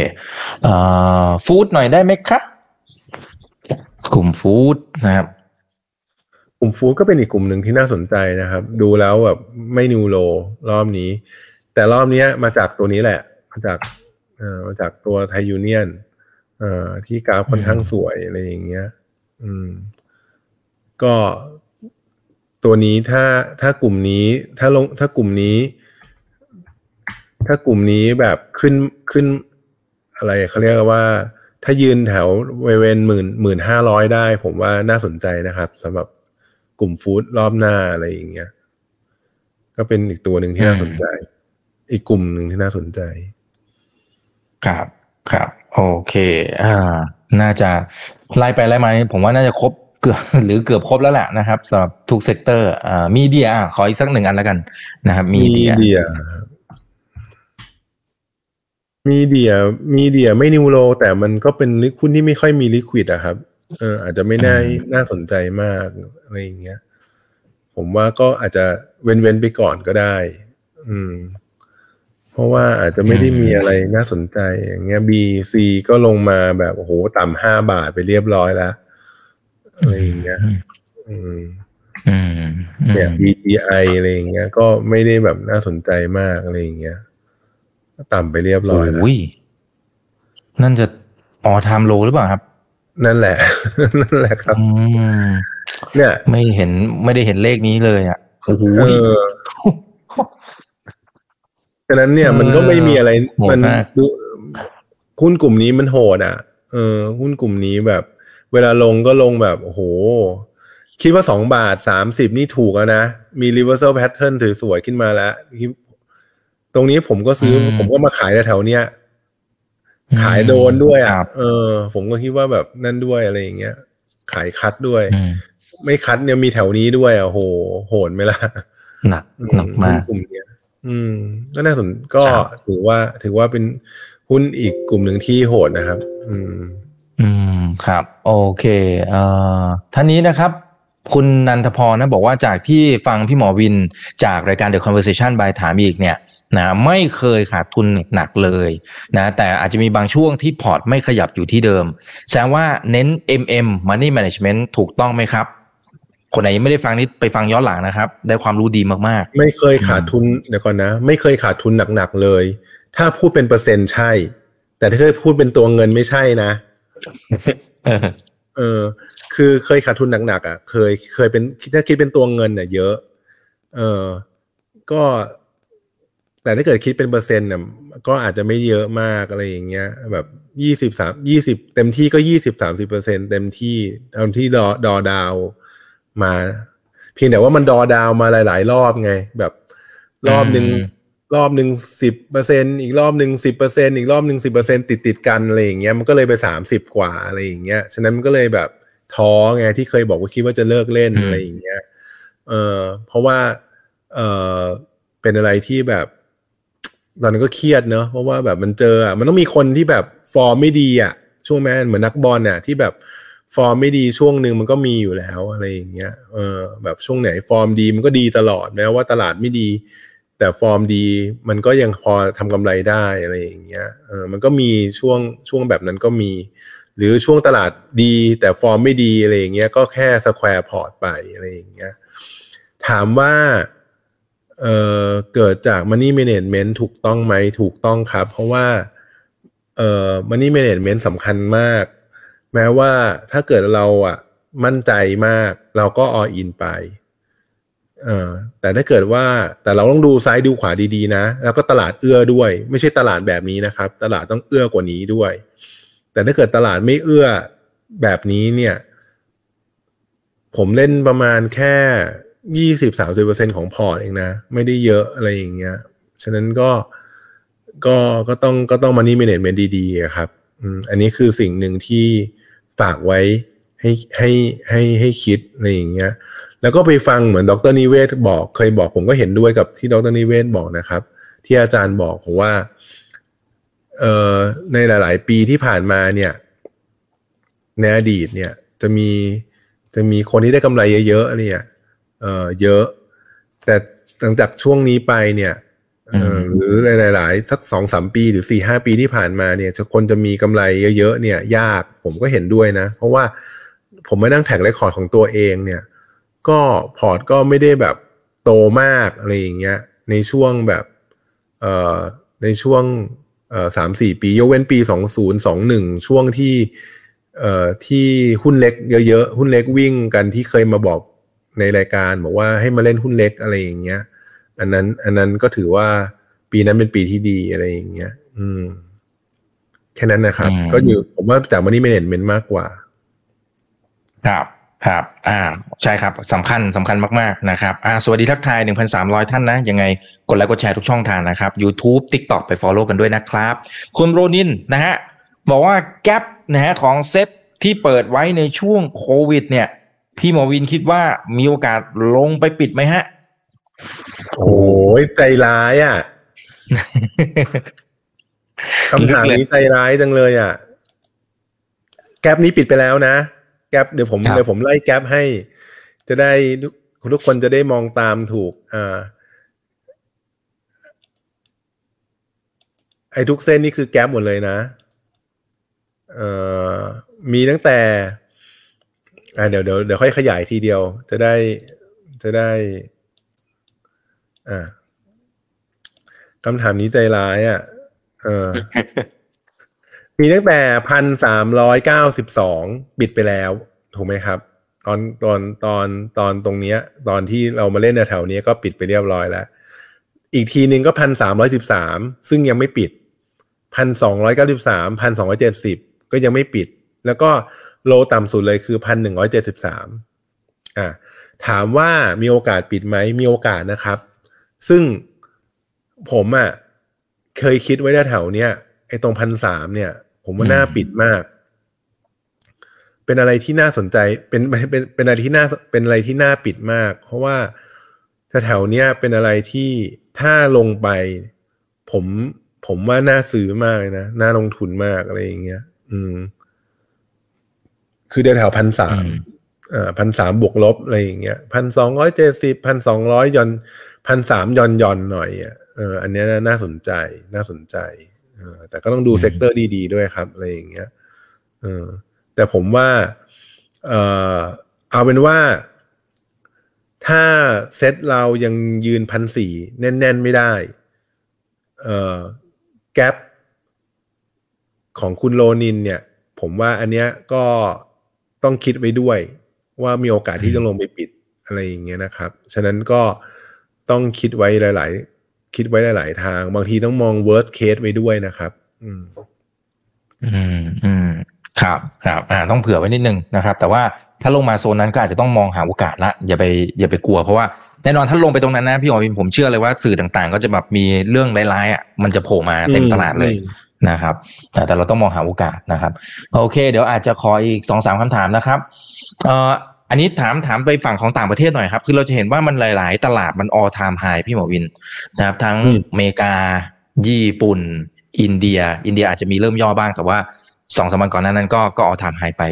เอ่อฟู้ดหน่อยได้ไหมครับ กลุ่มฟู้ดนะครับ กลุ่มฟู้ดก็เป็นอีกกลุ่มหนึ่งที่น่าสนใจนะครับ ดูแล้วแบบไม่นิวโลรอบนี้ แต่รอบนี้มาจากตัวนี้แหละ มาจากเอ่อมาจากตัวไทยูเนียนเอ่อที่กราฟค่อนข้างสวยอะไรอย่างเงี้ย อืม ก็ตัวนี้ถ้าถ้ากลุ่มนี้ ถ้าลงถ้ากลุ่มนี้ ถ้ากลุ่มนี้แบบขึ้นขึ้น อะไรเขาเรียกว่า ถ้ายืนแถวเวเวนหมื่นหมื่นห้าร้อยได้ ผมว่าน่าสนใจนะครับสำหรับ กลุ่มฟู้ดรอบหน้าอะไรอย่างเงี้ย ก็เป็นอีกตัวหนึ่งที่น่าสนใจ อีกกลุ่มหนึ่งที่น่าสนใจ ครับครับโอเค อ่า น่าจะไล่ไปไล่มาผมว่าน่าจะครบเกือบหรือเกือบครบแล้วแหละนะครับสำหรับทุก sector อ่า media ขออีกสักหนึ่งอันแล้วกันนะครับมี media เดีย media media ไม่ new low แต่มันก็เป็นลิหุ้นที่ไม่ค่อยมี liquid อะครับ เออ อาจจะไม่น่าน่าสนใจมากอะไรอย่างเงี้ย ผมว่าก็อาจจะเว้นเว้นๆไปก่อนก็ได้ อืม เพราะว่าอาจจะไม่ได้มีอะไรน่าสนใจ อย่างเงี้ย BC ก็ลงมาแบบโอ้โหต่ำห้าบาทไปเรียบร้อยแล้วอะไรอย่างเงี้ย อืมอืมเนี่ย BGI อะไรอย่างเงี้ย ก็ไม่ได้แบบน่าสนใจมากอะไรอย่างเงี้ยต่ำไปเรียบร้อยแล้วโอ้ยนั่นจะออไทม์โลหรือเปล่าครับ นั่นแหละ นั่นแหละครับอืมเนี่ย ไม่เห็นไม่ได้เห็นเลขนี้เลยอะโอ้โหเออฉะนั้นเนี่ยเออมันก็ไม่มีอะไรโหดมันมากดูหุ้นกลุ่มนี้มันโหดอะ เออหุ้นกลุ่มนี้แบบ เวลาลงก็ลงแบบโอ้โห คิดว่าสองบาทสามสิบนี่ถูกแล้วนะ มี reversal pattern สวยๆ ขึ้นมาแล้วคิดตรงนี้ผมก็ซื้ออมผมก็มาขายแถวๆเนี้ย ขายโดนด้วยคอะรับเออ ผมก็คิดว่าแบบนั่นด้วยอะไรอย่างเงี้ย ขายคัดด้วยอืมไม่คัดเนี่ยมีแถวนี้ด้วยอะโหโหดไหมล่ะหนักหนักมากหุ้นกลุ่มเนี้ย อืม ก็น่าสนก็ครับถือว่าถือว่าเป็นหุ้นอีกกลุ่มหนึ่งที่โหดนะครับ อืม อืมครับ โอเค เอ่อท่านนี้นะครับ คุณนันทพรนะบอกว่าจากที่ฟังพี่หมอวินจากรายการ The Conversation by ถามอีกเนี่ยนะไม่เคยขาดทุนหนักเลยนะแต่อาจจะมีบางช่วงที่พอร์ตไม่ขยับอยู่ที่เดิม แสดงว่าเน้น MM Money Management ถูกต้องไหมครับ คนไหนยังไม่ได้ฟังนี้ไปฟังย้อนหลังนะครับ ได้ความรู้ดีมากไม่เคยขาดทุนเดี๋ยวก่อนนะ ไม่เคยขาดทุนหนักๆเลย ถ้าพูดเป็นเปอร์เซ็นต์ใช่ แต่ถ้าเคยพูดเป็นตัวเงินไม่ใช่นะๆเออเออ คือเคยขาดทุนหนักๆอะ เคยเคยเป็นถ้าคิดเป็นตัวเงินเนี่ยเยอะ เออก็ แต่ถ้าเกิดคิดเป็นเปอร์เซ็นต์เนี่ยก็อาจจะไม่เยอะมากอะไรอย่างเงี้ย แบบยี่สิบสามยี่สิบเต็มที่ก็ยี่สิบสามสิบเปอร์เซ็นเต็มที่เต็มที่ดอดอดาวมา เพียงแต่ว่ามันดอดาวมาหลาย ๆ รอบไง แบบรอบหนึ่งอืมรอบหนึ่งสิบเปอร์เซ็นอีกรอบหนึ่งสิบเปอร์เซ็นอีกรอบหนึ่งสิบเปอร์เซ็นติดติดๆกันอะไรอย่างเงี้ยมันก็เลยไปสามสิบกว่าอะไรอย่างเงี้ยฉะนั้นมันก็เลยแบบ ท้อไงที่เคยบอกว่าคิดว่าจะเลิกเล่นอืมอะไรอย่างเงี้ย เออเพราะว่าเออเป็นอะไรที่แบบ ตอนนั้นก็เครียดเนอะเพราะว่าแบบมันเจออะมันต้องมีคนที่แบบฟอร์มไม่ดีอะช่วงแม่เหมือนนักบอลเนี่ยที่แบบฟอร์มไม่ดีช่วงหนึ่งมันก็มีอยู่แล้วอะไรอย่างเงี้ยเออแบบช่วงไหนฟอร์มดีมันก็ดีตลอดแม้ว่าตลาดไม่ดี แต่ฟอร์มดีมันก็ยังพอทำกำไรได้อะไรอย่างเงี้ยเออมันก็มีช่วงช่วงแบบนั้นก็มี หรือช่วงตลาดดีแต่ฟอร์มไม่ดีอะไรอย่างเงี้ยก็แค่ square พอร์ตไปอะไรอย่างเงี้ยถามว่าเเกิดจาก Money Management ถูกต้องไหมถูกต้องครับ เพราะว่าเอ่อ Money Management สำคัญมาก แม้ว่าถ้าเกิดเราอะมั่นใจมาก เราก็ all in ไปเออแต่ถ้าเกิดว่าแต่เราต้องดูซ้ายดูขวาดีๆนะ แล้วก็ตลาดเอื้อด้วย ไม่ใช่ตลาดแบบนี้นะครับ ตลาดต้องเอื้อกว่านี้ด้วย แต่ถ้าเกิดตลาดไม่เอื้อแบบนี้เนี่ย ผมเล่นประมาณแค่ยี่สิบสามสิบเปอร์เซ็นต์ของพอร์ตเองนะ ไม่ได้เยอะอะไรอย่างเงี้ย ฉะนั้นก็ก็ก็ต้องก็ต้อง money management ดีๆครับอันนี้คือสิ่งหนึ่งที่ฝากไว้ให้ให้ให้ให้คิดอะไรอย่างเงี้ย แล้วก็ไปฟังเหมือนดร.นิเวศน์บอก เคยบอกผมก็เห็นด้วยกับที่ดร.นิเวศน์บอกนะครับ ที่อาจารย์บอกผมว่า ในหลาย ๆ ปีที่ผ่านมาเนี่ยในอดีตเนี่ยจะมีจะมีคนที่ได้กำไรเยอะๆเนี่ยเอ่อเยอะ แต่หลังจากช่วงนี้ไปเนี่ยเอ่อหรือหลายๆสักสองสามปีหรือสี่ห้าปีที่ผ่านมาเนี่ยจะคนจะมีกำไรเยอะๆเนี่ย ยากผมก็เห็นด้วยนะ เพราะว่าผมมานั่งแท็กเรคคอร์ดของตัวเองเนี่ย ก็พอร์ตก็ไม่ได้แบบโตมากอะไรอย่างเงี้ยในช่วงแบบเอ่อในช่วงเอ่อ สามสี่ปียกเว้นปีสองศูนย์สองหนึ่งช่วงที่เอ่อที่หุ้นเล็กเยอะๆ หุ้นเล็กวิ่งกันที่เคยมาบอกในรายการบอกว่าให้มาเล่นหุ้นเล็กอะไรอย่างเงี้ย อันนั้น อันนั้นก็ถือว่าปีนั้นเป็นปีที่ดีอะไรอย่างเงี้ย อืม แค่นั้นนะครับอืมก็อยู่ผมว่าจากมันนี่เมเนจเมนต์มากกว่า ครับ ครับ อ่า ใช่ครับสำคัญสำคัญมากๆนะครับ อ่า สวัสดีทักทาย 1,300 ท่านนะ ยังไงกดไลค์กดแชร์ทุกช่องทางนะครับ YouTube TikTok ไป Follow กันด้วยนะครับ คุณโรนินนะฮะ บอกว่าแกลนะฮะของเซ็ตที่เปิดไว้ในช่วงโควิด เนี่ย พี่หมอวินคิดว่ามีโอกาสลงไปปิดไหมฮะ โอ้ยใจร้ายอะคำถามนี้ใจร้ายจังเลยอะ แก๊ปนี้ปิดไปแล้วนะ แก๊ปเดี๋ยวผมครับเดี๋ยวผมไล่แก๊ปให้ จะได้ทุกทุกคนจะได้มองตามถูก อ่า ไอ้ทุกเส้นนี่คือแก๊ปหมดเลยนะ เอ่อ มีตั้งแต่ อ่าเดี๋ยวเดี๋ยวเดี๋ยวค่อยขยายทีเดียว จะได้จะได้ อ่าคำถามนี้ใจร้ายอะ เออ มีตั้งแต่พันสามร้อยเก้าสิบสองบิดไปแล้ว ถูกไหมครับ ตอนตอนตอนตอนตรงเนี้ย ตอนที่เรามาเล่นแถวๆเนี้ยก็ปิดไปเรียบร้อยแล้ว อีกทีหนึ่งก็พันสามร้อยสิบสามซึ่งยังไม่ปิดพันสองร้อยเก้าสิบสามพันสองร้อยเจ็ดสิบก็ยังไม่ปิด แล้วก็โลต่ำสุดเลยคือพันหนึ่งร้อยเจ็ดสิบสามอ่าถามว่ามีโอกาสปิดไหมมีโอกาสนะครับ ซึ่งผมอะ่ะเคยคิดไว้แถวเนี้ยไอ้ตรงพันสามเนี่ย ผมว่าน่าอืมปิดมาก เป็นอะไรที่น่าสนใจ เป็นเป็นเป็นอะไรที่น่าเป็นอะไรที่น่าปิดมาก เพราะว่าแถวๆเนี้ยเป็นอะไรที่ถ้าลงไป ผมผมว่าน่าซื้อมากเลยนะน่าลงทุนมากอะไรอย่างเงี้ย อืม คือแถวพันสามอืมอ่าพันสามบวกลบอะไรอย่างเงี้ยพันสองร้อยเจ็ดสิบพันสองร้อยหย่อนพันสามหย่อนหย่อนหน่อยอะเอออันเนี้ยน่าน่าสนใจ น่าสนใจเออ แต่ก็ต้องดูอืม sector ดีๆด้วยครับ อะไรอย่างเงี้ยเออแต่ผมว่าเออเอาเป็นว่า ถ้าเซตเรายังยืนพันสี่แน่น ๆ ไม่ได้ เอ่อแกลของคุณโลนินเนี่ย ผมว่าอันเนี้ยก็ต้องคิดไว้ด้วย ว่ามีโอกาสที่จะลงไปปิดอะไรอย่างเงี้ยนะครับ ฉะนั้นก็ต้องคิดไว้หลาย ๆ คิดไว้หลาย ๆ ทาง บางทีต้องมอง worst case ไว้ด้วยนะครับ อืม อืมอืมครับครับอ่าต้องเผื่อไว้นิดนึงนะครับ แต่ว่าถ้าลงมาโซนนั้นก็อาจจะต้องมองหาโอกาสละอย่าไปอย่าไปกลัวเพราะว่าแน่นอนถ้าลงไปตรงนั้นนะพี่หมอวินผมเชื่อเลยว่าสื่อต่างๆ ก็จะแบบมีเรื่องร้ายๆอะมันจะโผล่มาเต็มตลาดเลยอืมนะครับแต่แต่เราต้องมองหาโอกาสนะครับ โอเค เดี๋ยวอาจจะขออีกสองสามคำถามนะครับ เอ่อ อันนี้ถามถามไปฝั่งของต่างประเทศหน่อยครับ คือเราจะเห็นว่ามันหลาย ๆ ตลาดมัน all time high พี่หมอวินนะครับ ทั้งอืมอเมริกา ญี่ปุ่น อินเดีย อินเดียอาจจะมีเริ่มย่อบ้าง แต่ว่าสองสามวันก่อนหนานั้นก็ก็ all time high ไป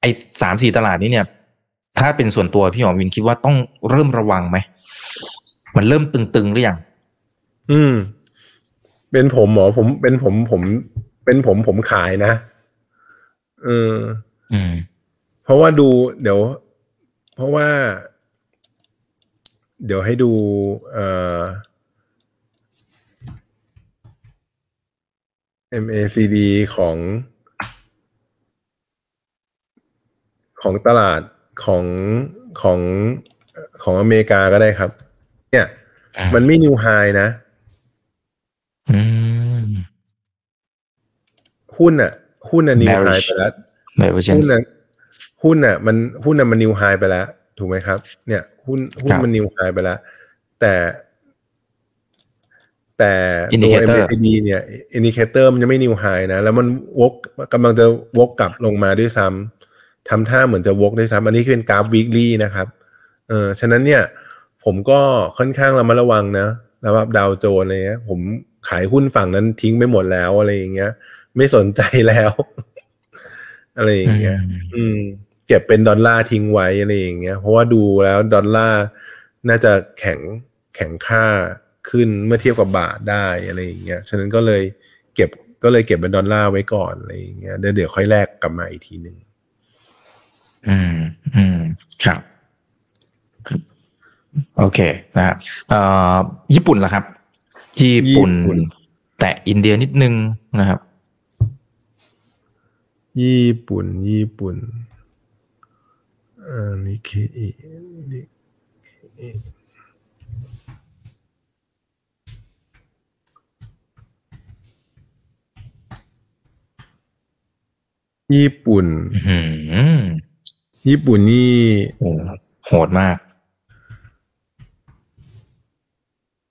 ไอ้สามสี่ตลาดนี้เนี่ย ถ้าเป็นส่วนตัวพี่หมอวินคิดว่าต้องเริ่มระวังไหม มันเริ่มตึง ๆ หรือยัง อืม เป็นผมหมอผมเป็นผมผม เป็นผมผมขายนะเออ อืมเพราะว่าดูเดี๋ยว เพราะว่า เดี๋ยวให้ดูเอ่อ MACD ของ ของตลาดของของของอเมริกาก็ได้ครับ เนี่ยอ่ามัมันไม่ new high นะอืมหุ้นอะ หุ้นอะ new high Bearish ไปแล้ว divergence หุ้นอะ หุ้นอะ มันหุ้นอะมัน new high ไปแล้ว ถูกไหมครับ เนี่ย หุ้นหุ้นมัน new high ไปแล้ว แต่ แต่ตัว MACD เนี่ย indicator มันจะไม่ new highนะ แล้วมันวกกำลังจะวกกลับลงมาด้วยซ้ำทำท่าเหมือนจะวกด้วยซ้ำอันนี้เป็นกราฟวีคลี่นะครับเออฉะนั้นเนี่ย ผมก็ค่อนข้างระมัดระวังนะแล้วแบบดาวโจนอะไรเงี้ย ผมขายหุ้นฝั่งนั้นทิ้งไปหมดแล้วอะไรอย่างเงี้ย ไม่สนใจแล้ว อะไรอย่างเงี้ย อืม เก็บเป็นดอลลาร์ทิ้งไว้อะไรอย่างเงี้ยเพราะว่าดูแล้วดอลลาร์น่าจะแข็งแข็งค่าขึ้นเมื่อเทียบกับบาทได้อะไรอย่างเงี้ยฉะนั้นก็เลยเก็บก็เลยเก็บเป็นดอลลาร์ไว้ก่อนอะไรอย่างเงี้ยเดี๋ยวเดี๋ยวค่อยแลกกลับมาอีกทีหนึ่งอืมอืมครับ โอเคนะครับเอ่อญี่ปุ่นล่ะครับ ญี่ปุ่น แต่อินเดียนิดนึงนะครับ ญี่ปุ่น ญี่ปุ่น อ่านิเคอินิญี่ปุ่นอืมญี่ปุ่นนี่โอ้โหดมาก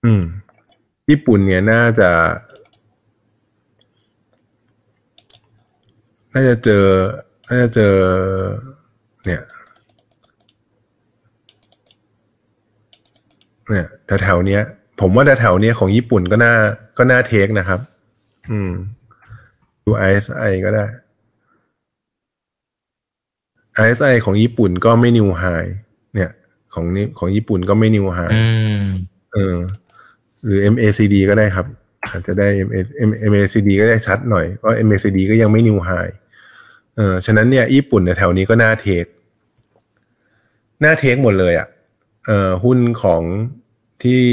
อืม ญี่ปุ่นเนี่ยน่าจะ น่าจะเจอ น่าจะเจอ เนี่ย เนี่ยแถวๆเนี้ย ผมว่าแถวๆเนี้ยของญี่ปุ่นก็น่าก็น่าเทคนะครับ อืมดู ISI ก็ได้ ISI ของญี่ปุ่นก็ไม่นิวไฮเนี่ย ของนี้ของญี่ปุ่นก็ไม่นิวไฮอืมเออ หรือ MACD ก็ได้ครับ อาจจะได้ MACD ก็ได้ชัดหน่อยเพราะ MACD ก็ยังไม่ new high เออฉะนั้นเนี่ย ญี่ปุ่นแถวนี้ก็น่า take น่า take หมดเลยอะ เออหุ้นของที่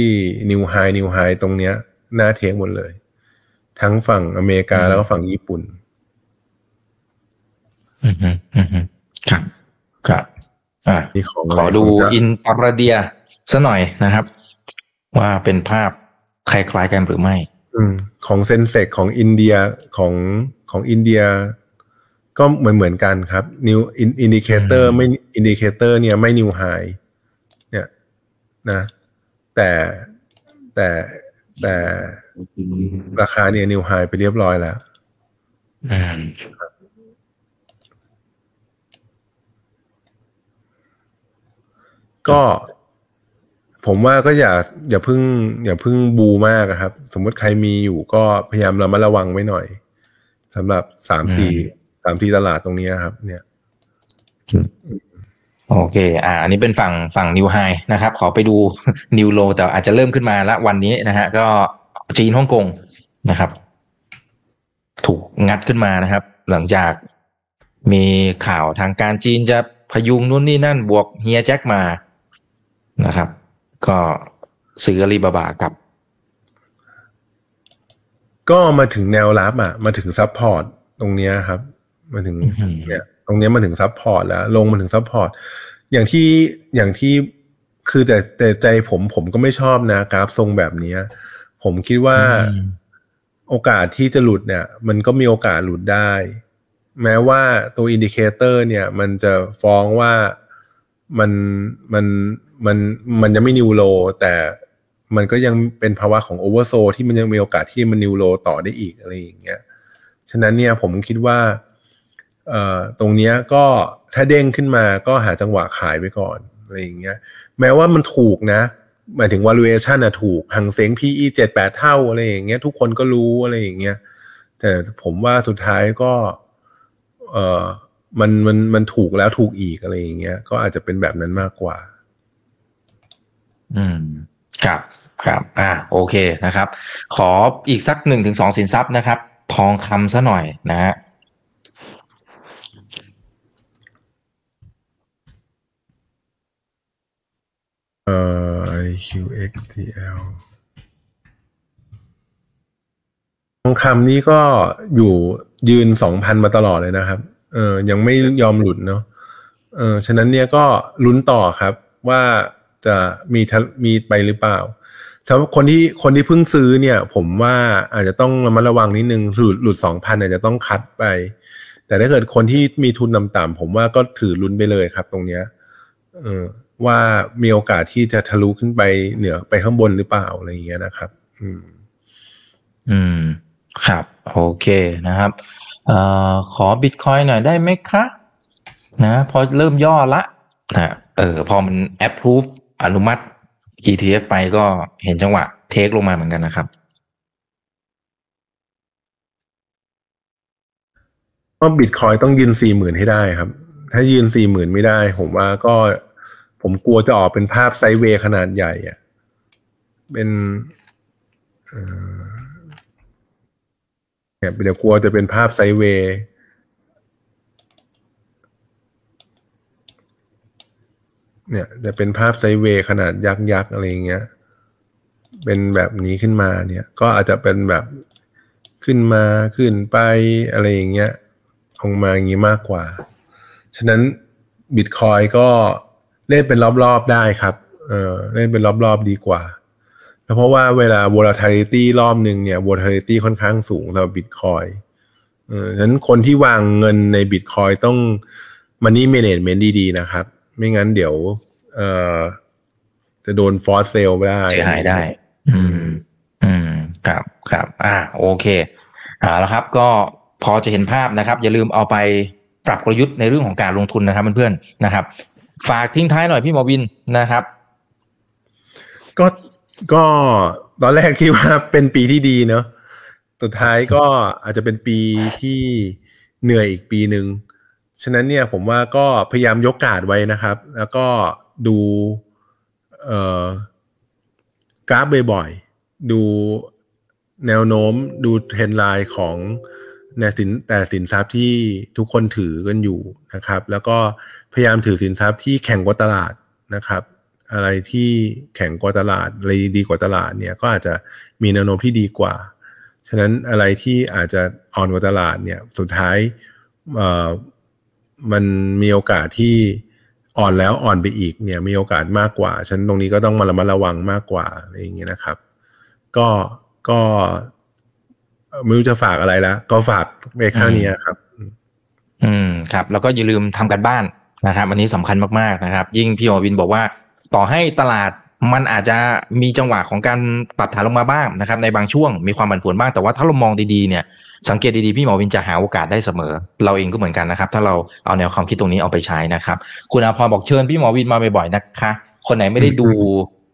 new high new high ตรงเนี้ยน่า take หมดเลย ทั้งฝั่งอเมริกาแล้วก็ฝั่งญี่ปุ่น อืมอืมครับครับอ่ามีของขอดูะไรของจะอินตราเดียซะหน่อยนะครับ ว่าเป็นภาพคล้ายๆกันหรือไม่ อืม ของ Sensex ของอินเดียของของอินเดีย ก็เหมือนเหมือนกันครับ new indicator ไม่ indicator เนี่ยไม่ new high เนี่ย นะ แต่แต่แต่ราคาเนี่ย new high ไปเรียบร้อยแล้วอืมก็ผมว่าก็อย่า อย่าเพึ่ง อย่าเพึ่งบูมากอะครับ สมมติใครมีอยู่ก็พยายามระมัดระวังไว้หน่อยสำหรับสามสี่สามสี่ตลาดตรงนี้ครับ เนี่ย โอเค อ่า อันนี้เป็นฝั่งฝั่งนิวไฮนะครับ ขอไปดูนิวโลแต่อาจจะเริ่มขึ้นมาละวันนี้นะฮะ ก็จีนฮ่องกงนะครับ ถูกงัดขึ้นมานะครับ หลังจากมีข่าวทางการจีนจะพยุงนู่นนี่นั่นบวกเฮียแจ็คมานะครับ ก็ซื้ออาลีบาบากับ ก็มาถึงแนวรับอะ มาถึง support ตรงเนี้ยครับ มาถึงอื้อหือเนี่ย ตรงเนี้ยมาถึง support แล้ว ลงมาถึง support อย่างที่อย่างที่คือแต่แต่ใจผมผมก็ไม่ชอบนะกราฟทรงแบบเนี้ย ผมคิดว่าอืมโอกาสที่จะหลุดเนี่ย มันก็มีโอกาสหลุดได้ แม้ว่าตัว indicator เนี่ย มันจะฟ้องว่ามันมันมันมันยังไม่ new low แต่มันก็ยังเป็นภาวะของ oversold ที่มันยังมีโอกาสที่มัน new low ต่อได้อีกอะไรอย่างเงี้ย ฉะนั้นเนี่ยผมคิดว่าเอ่อ ตรงนี้ก็ถ้าเด้งขึ้นมาก็หาจังหวะขายไปก่อนอะไรอย่างเงี้ยแม้ว่ามันถูกนะ หมายถึง valuation อะถูกหังเซ็ง PE เจ็ดแปดเท่าอะไรอย่างเงี้ยทุกคนก็รู้อะไรอย่างเงี้ยแต่ผมว่าสุดท้ายก็เออมันมันมันถูกแล้วถูกอีกอะไรอย่างเงี้ยก็อาจจะเป็นแบบนั้นมากกว่า อืมครับครับ อ่าโอเคนะครับ ขออีกสักหนึ่งถึงสองสินทรัพย์นะครับ ทองคำซะหน่อยนะฮะ เอ่อ IQXTL ทองคำนี้ก็อยู่ยืนสองพันมาตลอดเลยนะครับ เออยังไม่ยอมหลุดเนาะเออฉะนั้นเนี่ยก็ลุ้นต่อครับว่าจะมีมีไปหรือเปล่าสำหรับคนที่คนที่เพิ่งซื้อเนี่ย ผมว่าอาจจะต้องระมัดระวังนิดนึงหลุดหลุดสองพันอาจจะต้องคัดไป แต่ถ้าเกิดคนที่มีทุนต่ำๆผมว่าก็ถือลุ้นไปเลยครับตรงเนี้ย เออ ว่ามีโอกาสที่จะทะลุขึ้นไปเหนือไปข้างบนหรือเปล่าอะไรอย่างเงี้ยนะครับ อืม อืม ครับ โอเคนะครับเอ่อขอบิตคอยหน่อยได้ไหมคะนะพอเริ่มย่อละนะเออ พอมัน approve อนุมัติ ETF ไปก็เห็นจังหวะเทคลงมาเหมือนกันนะครับก็บิตคอยต้องยืนสี่หมื่นให้ได้ครับ ถ้ายืนสี่หมื่นไม่ได้ ผมว่าก็ ผมกลัวจะออกเป็นภาพไซเวย์ขนาดใหญ่อะเป็นเนี่ยเดี๋ยวกลัวจะเป็นภาพไซเวย์เนี่ยจะเป็นภาพไซเวย์ขนาดยักษ์ยักษ์อะไรอย่างเงี้ย เป็นแบบนี้ขึ้นมาเนี่ย ก็อาจจะเป็นแบบขึ้นมาขึ้นไปอะไรอย่างเงี้ยลงมาอย่างงี้มากกว่า ฉะนั้นบิตคอยก็ เล่นเป็นรอบๆได้ครับเออเล่นเป็นรอบๆดีกว่าเพราะว่าเวลา volatility รอบหนึ่งเนี่ย volatility ค่อนข้างสูงสำหรับบิตคอยเออฉะนั้นคนที่วางเงินในบิตคอยต้อง money management ดีๆนะครับ ไม่งั้นเดี๋ยวเอ่อจะโดนฟอสเซลไม่ได้เสียหายได้ อืม อืม ครับครับ อ่า โอเคอ่าแล้วครับ ก็พอจะเห็นภาพนะครับ อย่าลืมเอาไปปรับกลยุทธ์ในเรื่องของการลงทุนนะครับเพื่อนๆนะครับ ฝากทิ้งท้ายหน่อยพี่หมอวินนะครับ ก็ก็ตอนแรกคิดว่าเป็นปีที่ดีเนอะสุดท้ายก็อาจจะเป็นปีที่เหนื่อยอีกปีหนึ่งฉะนั้นเนี่ยผมว่าก็พยายามยกกาดไว้นะครับ แล้วก็ดูเอ่อกราฟบ่อยๆ ดูแนวโน้มดูเทรนไลน์ของในสินแต่สินทรัพย์ที่ทุกคนถือกันอยู่นะครับ แล้วก็ พยายามถือสินทรัพย์ที่แข่งกว่าตลาดนะครับ อะไรที่แข่งกว่าตลาดอะไรดีกว่าตลาดเนี่ยก็อาจจะมีแนวโน้มที่ดีกว่า ฉะนั้นอะไรที่อาจจะอ่อนกว่าตลาดเนี่ยสุดท้ายมันมีโอกาสที่อ่อนแล้วอ่อนไปอีกเนี่ยมีโอกาสมากกว่า ฉะนันตรงนี้ก็ต้องมาระมัดระวังมากกว่าอะไรอย่างเงี้ยนะครับ ก็ก็ไม่รู้จะฝากอะไรแล้วก็ฝากไปแค่นี้ครับ อืมครับ แล้วก็อย่าลืมทำกันบ้าน นะครับอันนี้สำคัญมากๆนะครับ ยิ่งพี่หมอวินบอกว่า ต่อให้ตลาดมันอาจจะมีจังหวะของการปรับฐานลงมาบ้างนะครับ ในบางช่วงมีความผันผวนบ้างแต่ว่าถ้าเรามองดีๆเนี่ยสังเกตดีๆพี่หมอวินจะหาโอกาสได้เสมอ เราเองก็เหมือนกันนะครับ ถ้าเราเอาแนวความคิดตรงนี้เอาไปใช้นะครับ คุณอาพรบอกเชิญพี่หมอวินมาบ่อยๆนะคะ คนไหนไม่ได้ดู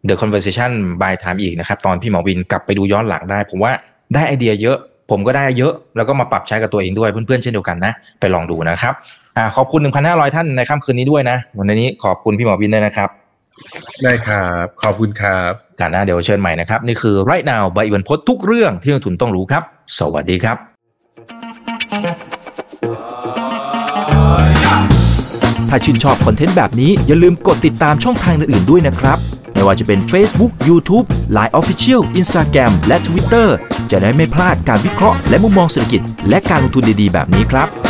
The Conversation by Time อีกนะครับ ตอนพี่หมอวินกลับไปดูย้อนหลังได้ ผมว่าได้ไอเดียเยอะ ผมก็ได้เยอะ แล้วก็มาปรับใช้กับตัวเองด้วยเพื่อนๆเช่นเดียวกันนะ ไปลองดูนะครับ อ่าขอบคุณ 1,500 ท่านในค่ำคืนนี้ด้วยนะ วันนี้ขอบคุณพี่หมอวินด้วยนะครับ ได้ครับ ขอบคุณครับการหน้าเดี๋ยวเชิญใหม่นะครับ นี่คือ right now ใบอิบันพศทุกเรื่องที่นักทุนต้องรู้ครับ สวัสดีครับ ถ้าชื่นชอบคอนเทนต์แบบนี้อย่าลืมกดติดตามช่องทางอื่นๆด้วยนะครับไม่ว่าจะเป็น Facebook, YouTube, Line Official, Instagram และ Twitter จะได้ไม่พลาดการวิเคราะห์และมุมมองเศรษฐกิจ และการลงทุนดีๆ แบบนี้ครับ